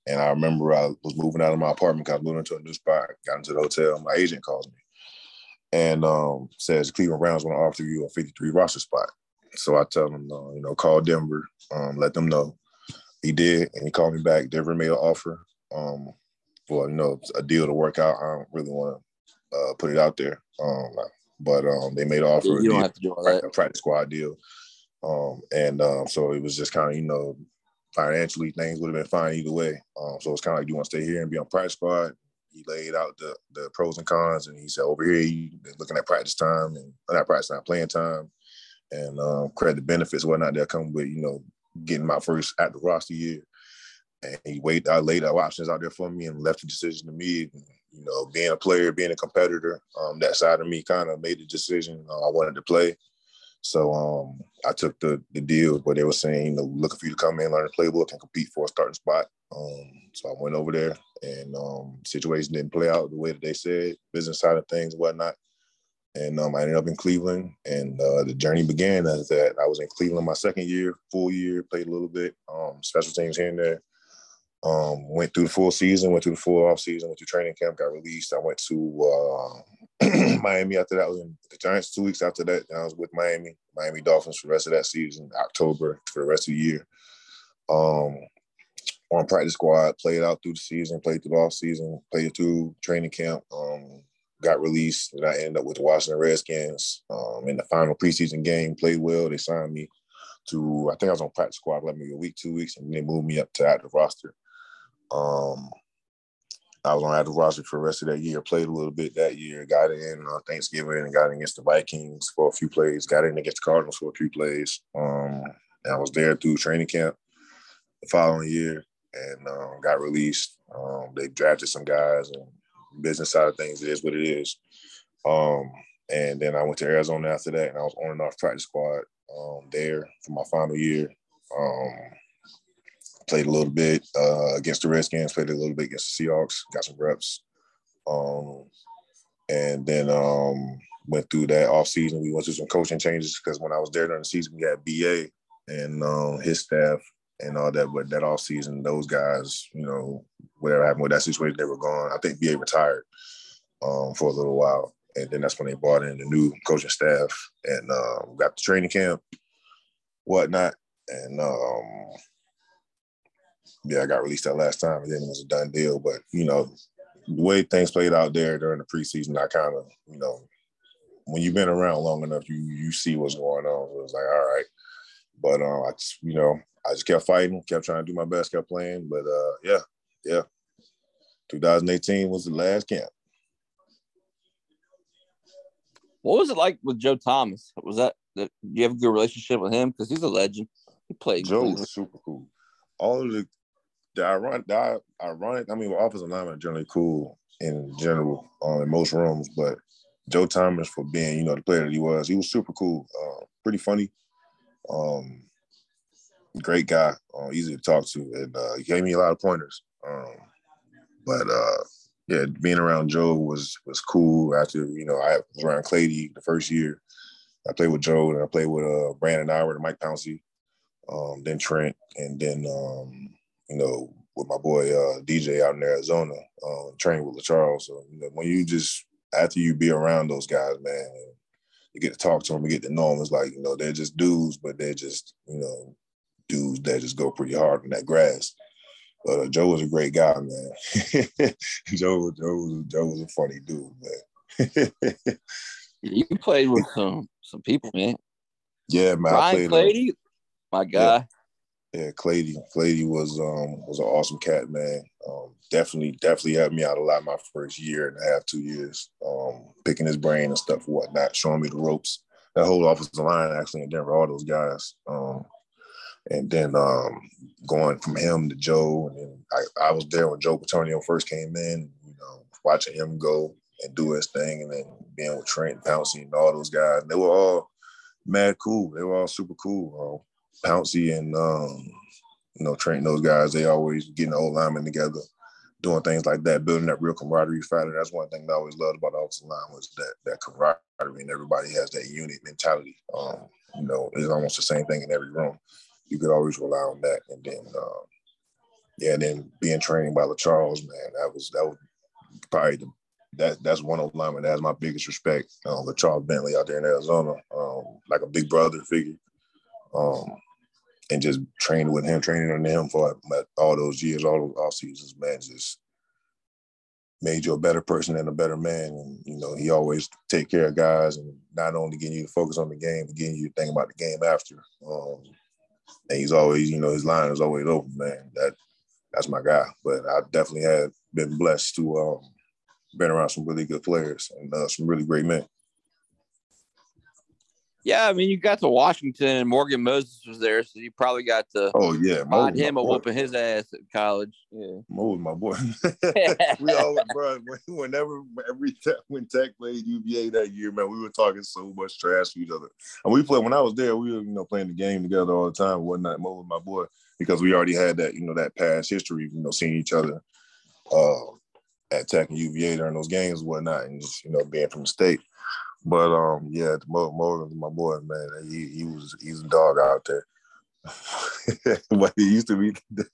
and I remember I was moving out of my apartment because I moving into a new spot. Got into the hotel. My agent calls me and um, says Cleveland Browns want to offer you a 53 roster spot. So I tell him, uh, you know, call Denver, um, let them know. He did, and he called me back. Denver made an offer um, for you know a deal to work out. I don't really want to uh, put it out there, um, but um, they made an offer. You don't have to do all that. A practice squad deal, um, and um, so it was just kind of you know financially things would have been fine either way. Um, so it's kind of like, do you want to stay here and be on practice squad? He laid out the the pros and cons, and he said, over here, you looking at practice time and not practice time, playing time and um, credit benefits, whatnot that come with you know getting my first at the roster year. And he waited, I laid out options out there for me and left the decision to me. And, you know, being a player, being a competitor, um, that side of me kind of made the decision uh, I wanted to play. So um, I took the the deal, but they were saying, you know, looking for you to come in, learn the playbook, and compete for a starting spot. Um, so I went over there, and um, situation didn't play out the way that they said, business side of things, whatnot and um, I ended up in Cleveland, and uh, the journey began as that I was in Cleveland my second year, full year, played a little bit, um, special teams here and there. Um, went through the full season, went through the full off season, went to training camp, got released. I went to uh, Miami after that. I was in the Giants two weeks after that. I was with Miami, Miami Dolphins for the rest of that season, October for the rest of the year. Um, on practice squad, played out through the season, played through the off season, played through training camp. Um, got released, and I ended up with the Washington Redskins um, in the final preseason game. Played well. They signed me to I think I was on practice squad, let me a week, two weeks, and they moved me up to active roster. Um, I was on active roster for the rest of that year. Played a little bit that year. Got in on Thanksgiving and got in against the Vikings for a few plays. Got in against the Cardinals for a few plays. Um, I was there through training camp the following year and um, got released. Um, they drafted some guys and business side of things, it is what it is. Um, and then I went to Arizona after that, and I was on and off practice squad um, there for my final year. Played a little bit uh, against the Redskins, played a little bit against the Seahawks, got some reps. Um, and then um, went through that off season. We went through some coaching changes because when I was there during the season, we had BA and um, his staff and all that. But that off season, those guys, you know, whatever happened with that situation, they were gone. I think BA retired um, for a little while. And then that's when they brought in the new coaching staff and uh, got the training camp, whatnot. And um, yeah, I got released that last time, and then it was a done deal. But you know, the way things played out there during the preseason, I kind of, you know, when you've been around long enough, you you see what's going on. So it was like, all right. But um, I just, you know, I just kept fighting, kept trying to do my best, kept playing. But uh, yeah, yeah. 2018 was the last camp. What was it like with Joe Thomas? Was that, that you have a good relationship with him? Because he's a legend. He played. Joe was super cool. All of the the ironic, the ironic. I mean, offensive linemen are generally cool in general um, in most rooms, but Joe Thomas for being, you know, the player that he was, he was super cool, uh, pretty funny. Um, great guy, uh, easy to talk to, and uh, he gave me a lot of pointers. Um, but uh, yeah, being around Joe was was cool. After you know, I was around Clady the first year. I played with Joe, and I played with uh, Brandon Howard and Mike Pouncey, um, then Trent, and then um, you know with my boy uh, DJ out in Arizona, uh, training with LaCharles. So you know, when you just after you be around those guys, man, you get to talk to them, you get to know them. It's like you know they're just dudes, but they're just you know dudes that just go pretty hard in that grass. But uh, Joe was a great guy, man. Joe, Joe, was, Joe was a funny dude, man. you played with some some people, man. Yeah, man. Ryan Clady, my guy. Yeah, yeah Clady. Clady was um was an awesome cat, man. Um, definitely, definitely helped me out a lot my first year and a half, two years. Um, picking his brain and stuff, whatnot, showing me the ropes. That whole offensive line actually in Denver, all those guys. Um, and then um, going from him to Joe, and then I, I was there when Joel Bitonio first came in, you know, watching him go and do his thing, and then being with Trent Pouncey and all those guys. They were all mad cool. They were all super cool. Pouncey and um, you know Trent, those guys, they always getting the old linemen together, doing things like that, building that real camaraderie factor. That's one thing that I always loved about the offensive line was that that camaraderie, and everybody has that unit mentality. Um, you know, it's almost the same thing in every room. You could always rely on that, and then um, yeah, and then being trained by LaCharles, man, that was that was probably the that that's one of lineman that has my biggest respect. Um, LaCharles Bentley out there in Arizona, um, like a big brother figure. Um, and just training with him, training under him for all those years, all those off seasons, man, just made you a better person and a better man. And you know, he always take care of guys, and not only getting you to focus on the game, but getting you to think about the game after. Um, and he's always, you know, his line is always open, man. That that's my guy. But I definitely have been blessed to um, been around some really good players and uh, some really great men. Yeah, I mean, you got to Washington and Morgan Moses was there, so you probably got to. Oh yeah, find him a whooping his ass at college. Yeah, Mo was my boy. we always, bro, whenever every time when Tech played UVA that year, man, we were talking so much trash to each other. And we played when I was there, we were you know playing the game together all the time. Whatnot, Mo was my boy because we already had that you know that past history, you know, seeing each other uh, at Tech and UVA during those games and whatnot, and just you know being from the state. But um, yeah, Morgan, my boy, man, he he was he's a dog out there. but he used to be.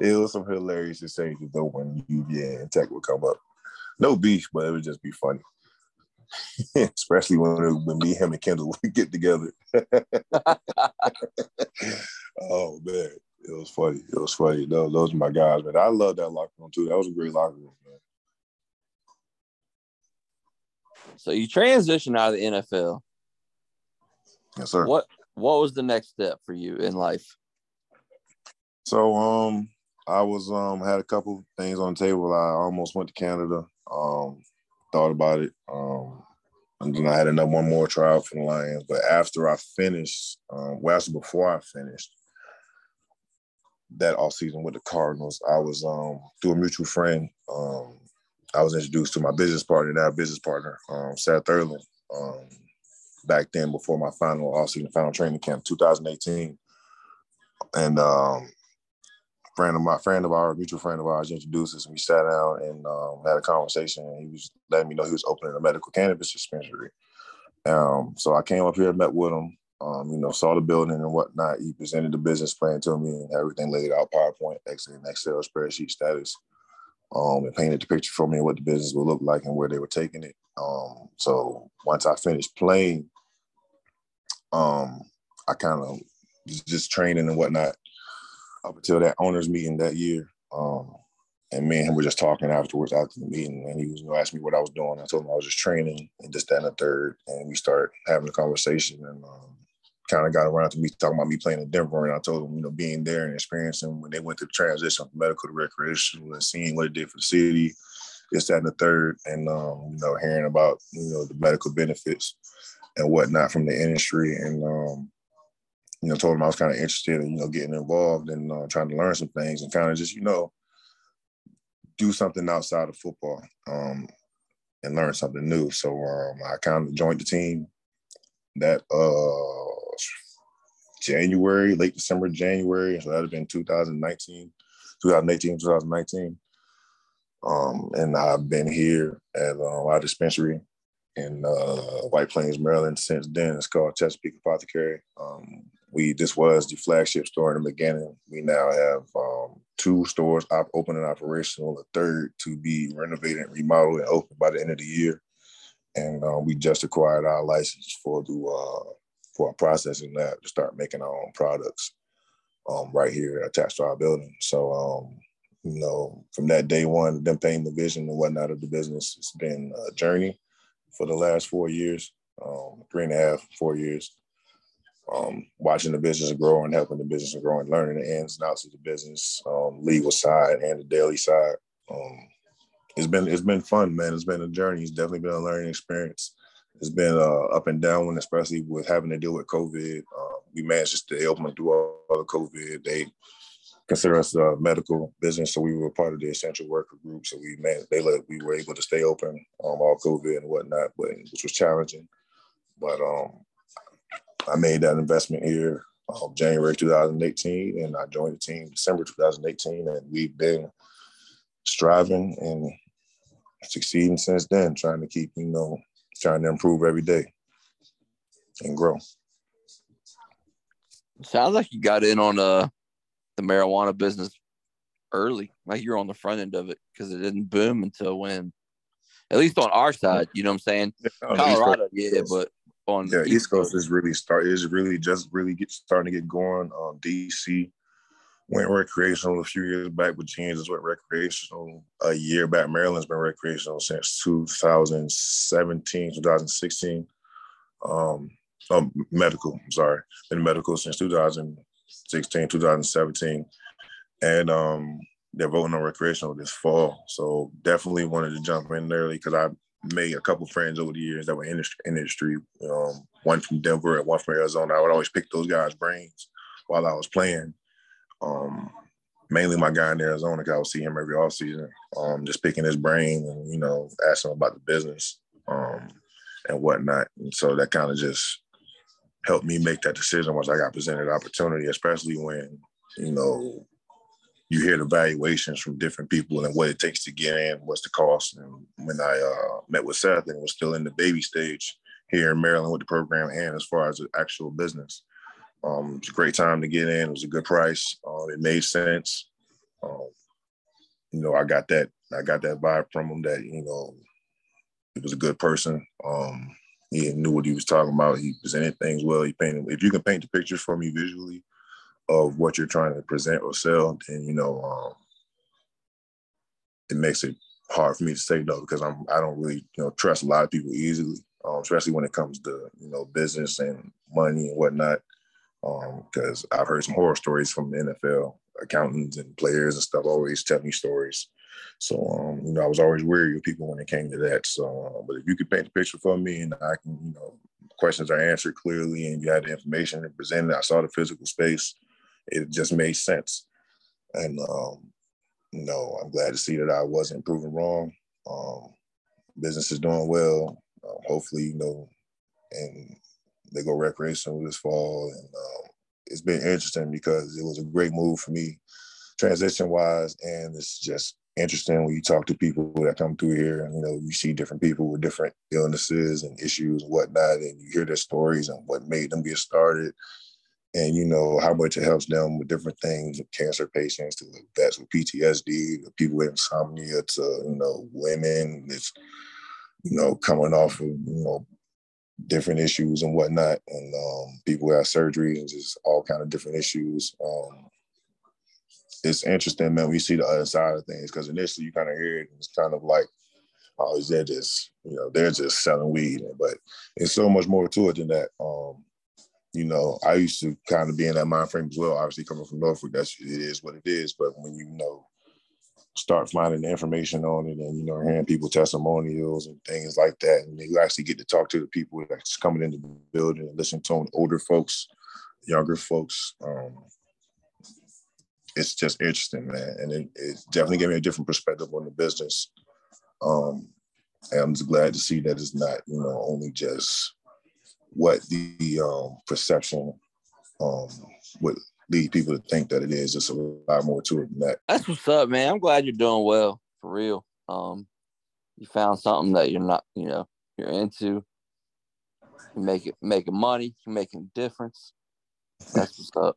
it was some hilarious exchanges though when UVA and Tech would come up. No beef, but it would just be funny. Especially when when me, him, and Kendall would get together. oh man, it was funny. It was funny. Those, those are my guys, man. I love that locker room too. That was a great locker room, man. So you transition out of the NFL. Yes, sir. What What was the next step for you in life? So, um, I was um had a couple things on the table. I almost went to Canada. Um, thought about it. Um, and then I had another one more trial for the Lions. But after I finished, um, well, actually before I finished that off season with the Cardinals, I was um through a mutual friend. Um, I was introduced to my business partner, now business partner, um, Seth Thurland, um, back then before my final off-season, final training camp, 2018. And um, friend of my friend of our mutual friend of ours introduced us, and we sat down and um, had a conversation. And he was letting me know he was opening a medical cannabis dispensary. Um, so I came up here, met with him, um, you know, saw the building and whatnot. He presented the business plan to me and everything laid out, PowerPoint, Excel, Excel spreadsheet status um, and painted the picture for me what the business would look like and where they were taking it. Um, so once I finished playing, um, I kind of just training and whatnot up until that owners meeting that year. Um, and me and him were just talking afterwards after the meeting, and he was you know, asking me what I was doing. I told him I was just training and just that and the third, and we started having a conversation. And um, kind of got around to me talking about me playing in Denver, and I told them, you know, being there and experiencing when they went through the transition from medical to recreational and seeing what it did for the city, this, that, and the third, and um, you know, hearing about you know the medical benefits and whatnot from the industry, and um, you know, told them I was kind of interested in you know getting involved and uh, trying to learn some things and kind of just you know do something outside of football um, and learn something new. So um, I kind of joined the team that uh January, late December, January. So that'd have been 2019, 2018, 2019. Um, and I've been here at uh, our dispensary in uh, White Plains, Maryland since then. It's called Chesapeake Apothecary. Um, we this was the flagship store in the beginning. We now have um, two stores op- open and operational, a third to be renovated and remodeled and open by the end of the year. And uh, we just acquired our license for the uh, for a processing lab to start making our own products um, right here attached to our building. So, um, you know, from that day one, them paying the vision and whatnot of the business, it's been a journey for the last four years, um, three and a half, four years. Um, watching the business grow and helping the business grow and learning the ins and outs of the business, um, legal side and the daily side. Um, it's been it's been fun, man. It's been a journey. It's definitely been a learning experience it's been uh, up and down, especially with having to deal with COVID. Uh, we managed to stay open through all, all the COVID. They consider us a medical business, so we were part of the essential worker group. So we man, they let we were able to stay open um, all COVID and whatnot, but which was challenging. But um, I made that investment here um, January 2018, and I joined the team December 2018, and we've been striving and succeeding since then, trying to keep, you know, trying to improve every day and grow. Sounds like you got in on uh, the marijuana business early, like you're on the front end of it because it didn't boom until when, at least on our side, you know what I'm saying? Colorado, yeah, but on yeah, East, East Coast, Coast is really start is really just really get starting to get going. Um, DC went recreational a few years back, Virginia just went recreational a year back. Maryland's been recreational since 2017, 2016. Um, oh, medical, sorry, been medical since 2016, 2017. And um, they're voting on recreational this fall. So definitely wanted to jump in early because I made a couple friends over the years that were in the industry. Um, one from Denver and one from Arizona. I would always pick those guys' brains while I was playing. Um, mainly my guy in Arizona, because I would see him every off season. Um, just picking his brain and you know, asking about the business um, and whatnot. And so that kind of just helped me make that decision once I got presented the opportunity, especially when you know you hear the valuations from different people and what it takes to get in, what's the cost. And when I uh, met with Seth and was still in the baby stage here in Maryland with the program and as far as the actual business, um, it was a great time to get in. It was a good price. Um, it made sense. Um, you know, I got that. I got that vibe from him that you know he was a good person. Um, he knew what he was talking about. He presented things well. He painted. If you can paint the pictures for me visually, of what you're trying to present or sell, then you know um, it makes it hard for me to say no because I'm I don't really you know trust a lot of people easily, um, especially when it comes to you know business and money and whatnot. Because um, I've heard some horror stories from the NFL accountants and players and stuff always tell me stories. So um, you know I was always wary of people when it came to that. So, uh, but if you could paint the picture for me and I can you know questions are answered clearly and you had the information presented, I saw the physical space it just made sense. And um, know, I'm glad to see that I wasn't proven wrong. Um, business is doing well. Um, hopefully, you know, and they go recreational this fall. And um, it's been interesting because it was a great move for me, transition wise, and it's just interesting when you talk to people that come through here and you know you see different people with different illnesses and issues and whatnot and you hear their stories and what made them get started and you know how much it helps them with different things, cancer patients, to vets with PTSD, to people with insomnia, to you know women that's you know coming off of you know different issues and whatnot, and um, people have surgeries and just all kind of different issues. Um, it's interesting, man. We see the other side of things because initially you kind of hear it, and it's kind of like, oh, they're just you know they're just selling weed, but it's so much more to it than that. Um, you know, I used to kind of be in that mind frame as well. Obviously, coming from Norfolk, that's it is what it is. But when you know start finding the information on it, and you know, hearing people testimonials and things like that, and you actually get to talk to the people that's coming into the building and listen to them, older folks, younger folks. Um, it's just interesting, man, and it, it definitely gave me a different perspective on the business. Um, and I'm just glad to see that it's not, you know, only just what the um, perception um, would lead people to think that it is. There's a lot more to it than that. That's what's up, man. I'm glad you're doing well for real. Um, you found something that you're not, you know, you're into. You make it making money, you're making a difference. That's what's up.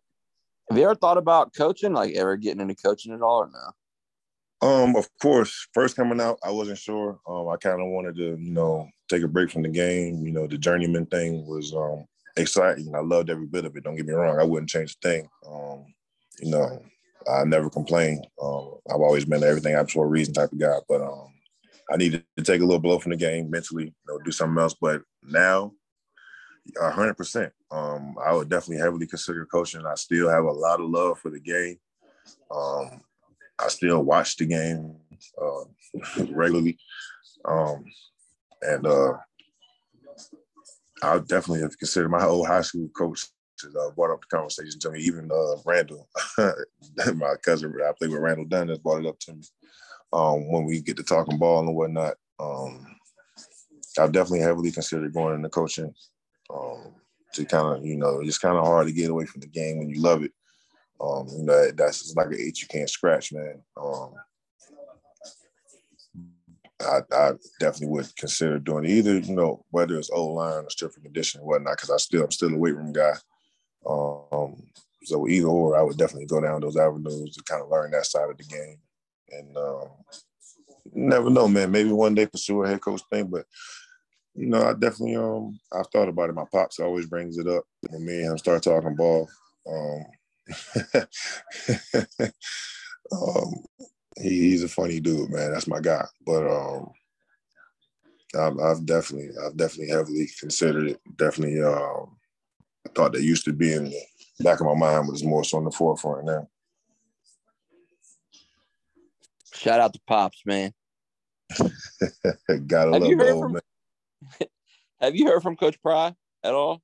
Have you ever thought about coaching? Like ever getting into coaching at all or no? Um, of course, first coming out, I wasn't sure. Um, I kind of wanted to, you know, take a break from the game. You know, the journeyman thing was um exciting. I loved every bit of it. Don't get me wrong, I wouldn't change a thing. Um, you know, I never complain. Um, I've always been everything happens for a reason type of guy. But um, I needed to take a little blow from the game mentally, you know, do something else. But now, hundred percent. Um, I would definitely heavily consider coaching. I still have a lot of love for the game. Um, I still watch the game uh, regularly, um, and uh, I definitely have considered my old high school coach uh, brought up the conversation to me. Even uh, Randall, my cousin, I played with Randall Dunn, has brought it up to me um, when we get to talking ball and whatnot. Um, I've definitely heavily considered going into coaching. Um, to kind of you know it's kind of hard to get away from the game when you love it. Um, you know that's like an itch you can't scratch, man. Um, I, I, definitely would consider doing either, you know, whether it's O line or strength and conditioning whatnot, because I still I'm still a weight room guy. Um, so either or, I would definitely go down those avenues to kind of learn that side of the game. And um, never know, man. Maybe one day pursue a head coach thing, but you know, I definitely um I've thought about it. My pops always brings it up when me and him start talking ball. Um, um he, he's a funny dude, man. That's my guy. But um I've, I've definitely I've definitely heavily considered it. Definitely um I thought that used to be in the back of my mind, but it's more so on the forefront now. Shout out to Pops, man. Gotta have love the old from, man. have you heard from Coach Pry at all?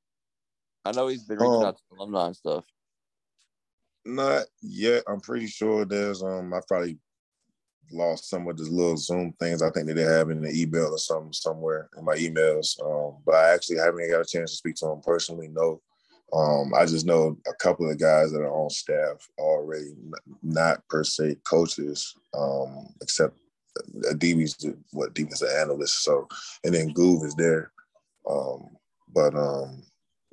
I know he's been reaching um, out to alumni and stuff. Not yet. I'm pretty sure there's um I probably lost some of the little Zoom things I think that they have in the email or something somewhere in my emails. Um, but I actually haven't got a chance to speak to him personally. No, um, I just know a couple of guys that are on staff already, not per se coaches, um, except DB's what DB's an analyst. So, and then Goove is there. Um, but um,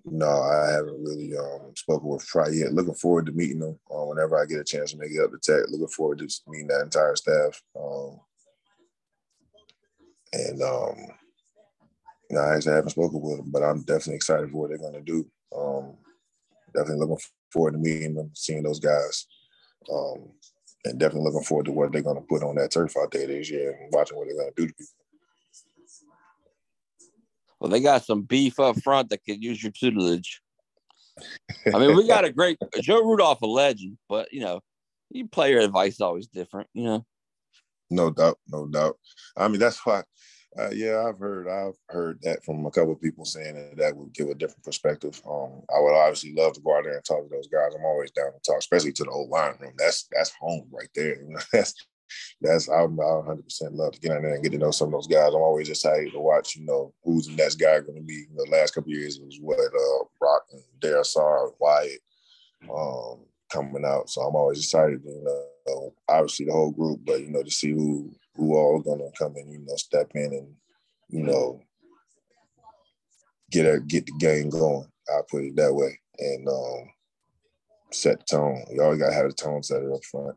no, I haven't really um, spoken with Pry yet. Looking forward to meeting them uh, whenever I get a chance to make it up to tech. Looking forward to meeting that entire staff. Um, and um, know, I actually haven't spoken with them, but I'm definitely excited for what they're going to do. Um, definitely looking forward to meeting them, seeing those guys, um, and definitely looking forward to what they're going to put on that turf out there this year and watching what they're going to do to people. Well, they got some beef up front that could use your tutelage. I mean, we got a great Joe Rudolph, a legend, but you know, you player advice is always different, you know. No doubt, no doubt. I mean, that's why. Uh, yeah, I've heard I've heard that from a couple of people saying that that would give a different perspective. Um, I would obviously love to go out there and talk to those guys. I'm always down to talk, especially to the old line room. That's that's home right there. That's that's I'm 100 percent love to get in there and get to know some of those guys. I'm always excited to watch. You know, who's the next guy going to be? In the last couple years was what uh, Brock and Darrisaw, Wyatt um, coming out. So I'm always excited. You know, obviously the whole group, but you know to see who who all going to come in. You know, step in and you know get a, get the game going. I put it that way and um, set the tone. You always got to have the tone set up front.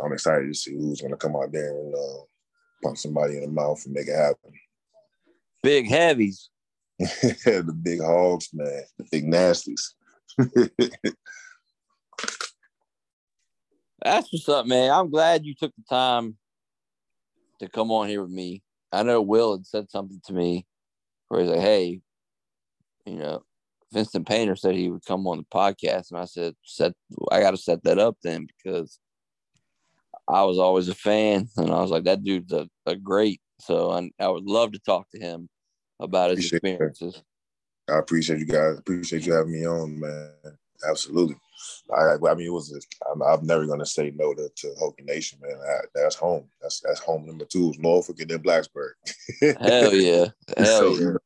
So I'm excited to see who's going to come out there and uh, punch somebody in the mouth and make it happen. Big heavies. the big hogs, man. The big nasties. That's what's up, man. I'm glad you took the time to come on here with me. I know Will had said something to me where he's like, hey, you know, Vinston Painter said he would come on the podcast. And I said, set I gotta set that up then because I was always a fan, and I was like, that dude's a, a great. So I, I would love to talk to him about his experiences. I appreciate you guys. Appreciate you having me on, man. Absolutely. I, I mean, it was. I'm, I'm never gonna say no to, to Hokie Nation, man. I, that's home. That's that's home number two. Norfolk and then Blacksburg. Hell yeah. Hell so, yeah.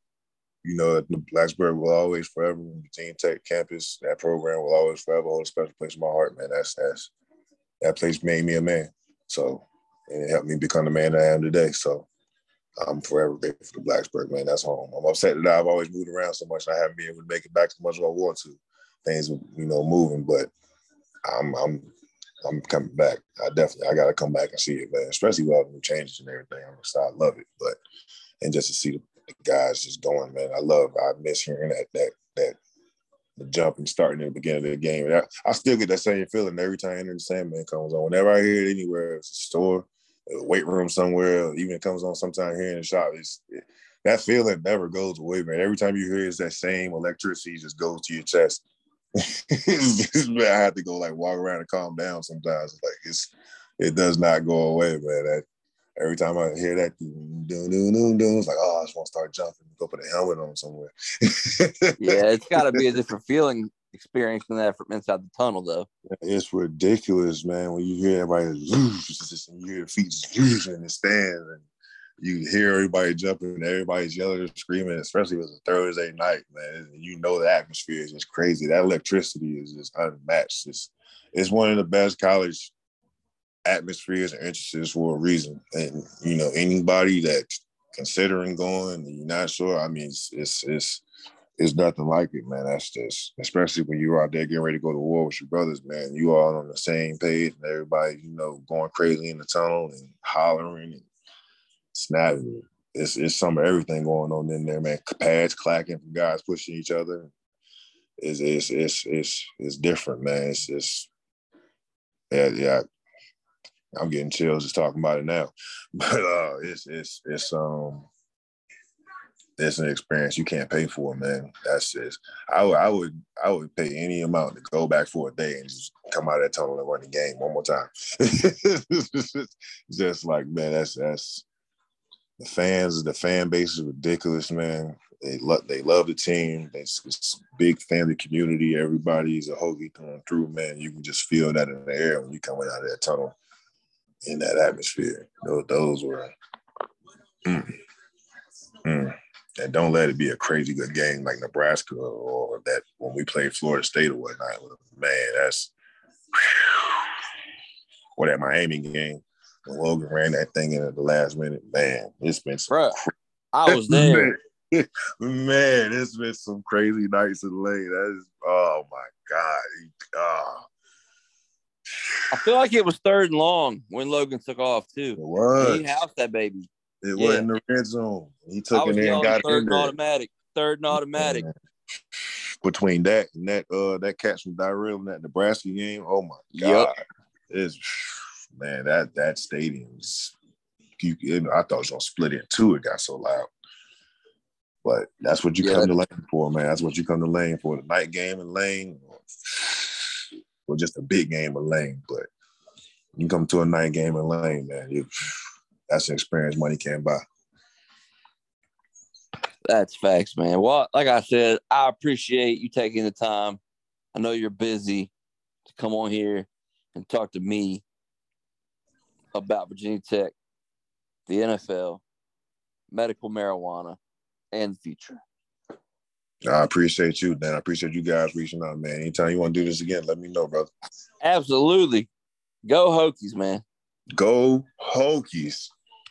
You know, Blacksburg will always forever, Virginia Tech campus, that program will always forever hold a special place in my heart, man. That's that's that place made me a man. So and it helped me become the man I am today. So I'm forever grateful for the Blacksburg, man. That's home. I'm upset that I've always moved around so much I haven't been able to make it back as much as I want to. Things, you know, moving, but I'm I'm I'm coming back. I definitely I gotta come back and see it, man. Especially with all the new changes and everything. I'm excited. I love it. But and just to see the, the guys just going, man. I love I miss hearing that that that the jumping starting in the beginning of the game. I, I, still get that same feeling every time Enter the Sandman comes on. Whenever I hear it anywhere, it's a store, a weight room somewhere, even it comes on sometime here in the shop. It's it, that feeling never goes away, man. Every time you hear it's that same electricity just goes to your chest. man, I have to go like walk around and calm down sometimes. Like it's it does not go away, man. That every time I hear that, doom, doom, doom, doom, doom, it's like, oh, I just want to start jumping, go put a helmet on somewhere. yeah, it's got to be a different feeling experiencing that from inside the tunnel, though. It's ridiculous, man. When you hear everybody, and you hear the feet in the stands, and you hear everybody jumping, and everybody's yelling and screaming, especially if it's a Thursday night, man. You know the atmosphere is just crazy. That electricity is just unmatched. It's it's one of the best college atmospheres and interests for a reason. And you know, anybody that's considering going, you're not sure. I mean, it's it's it's, it's nothing like it, man. That's just especially when you're out there getting ready to go to war with your brothers, man. You all on the same page, and everybody, you know, going crazy in the tunnel and hollering and snapping. It's it's some of everything going on in there, man. Pads clacking from guys pushing each other. It's it's it's it's it's different, man. It's just yeah, yeah. I'm getting chills just talking about it now. But uh it's it's it's um it's an experience you can't pay for, man. That's just I would I would I would pay any amount to go back for a day and just come out of that tunnel and run the game one more time. just like man, that's that's the fans, the fan base is ridiculous, man. They love they love the team. It's, it's big family community. Everybody's a Hokie coming through, man. You can just feel that in the air when you coming out of that tunnel in that atmosphere. Those, those were mm, mm. and don't let it be a crazy good game like Nebraska or that when we played Florida State or whatnot. Man, that's or that Miami game when Logan ran that thing in at the last minute, man, it's been some Bruh, I was there. man, man, it's been some crazy nights in the lane. That is, oh my god, oh, I feel like it was third and long when Logan took off too. it was. He housed that baby. it yeah. was in the red zone. He took it in, and got it third in and automatic. Third and automatic. Between that and that, uh, that catch from Dyrell in that Nebraska game, oh my god, it's man that that stadium's. You, it- I thought it was gonna split in two. It got so loud. But that's what you Yeah. come to Lane for, man. That's what you come to Lane for. The night game in Lane, or, just a big game of Lane. But you come to a night game in Lane, man. You, that's an experience money can't buy. That's facts, man. Well, like I said, I appreciate you taking the time. I know you're busy to come on here and talk to me about Virginia Tech, the NFL, medical marijuana, and the future. I appreciate you, Dan. I appreciate you guys reaching out, man. Anytime you want to do this again, let me know, brother. Absolutely. Go Hokies, man. Go Hokies.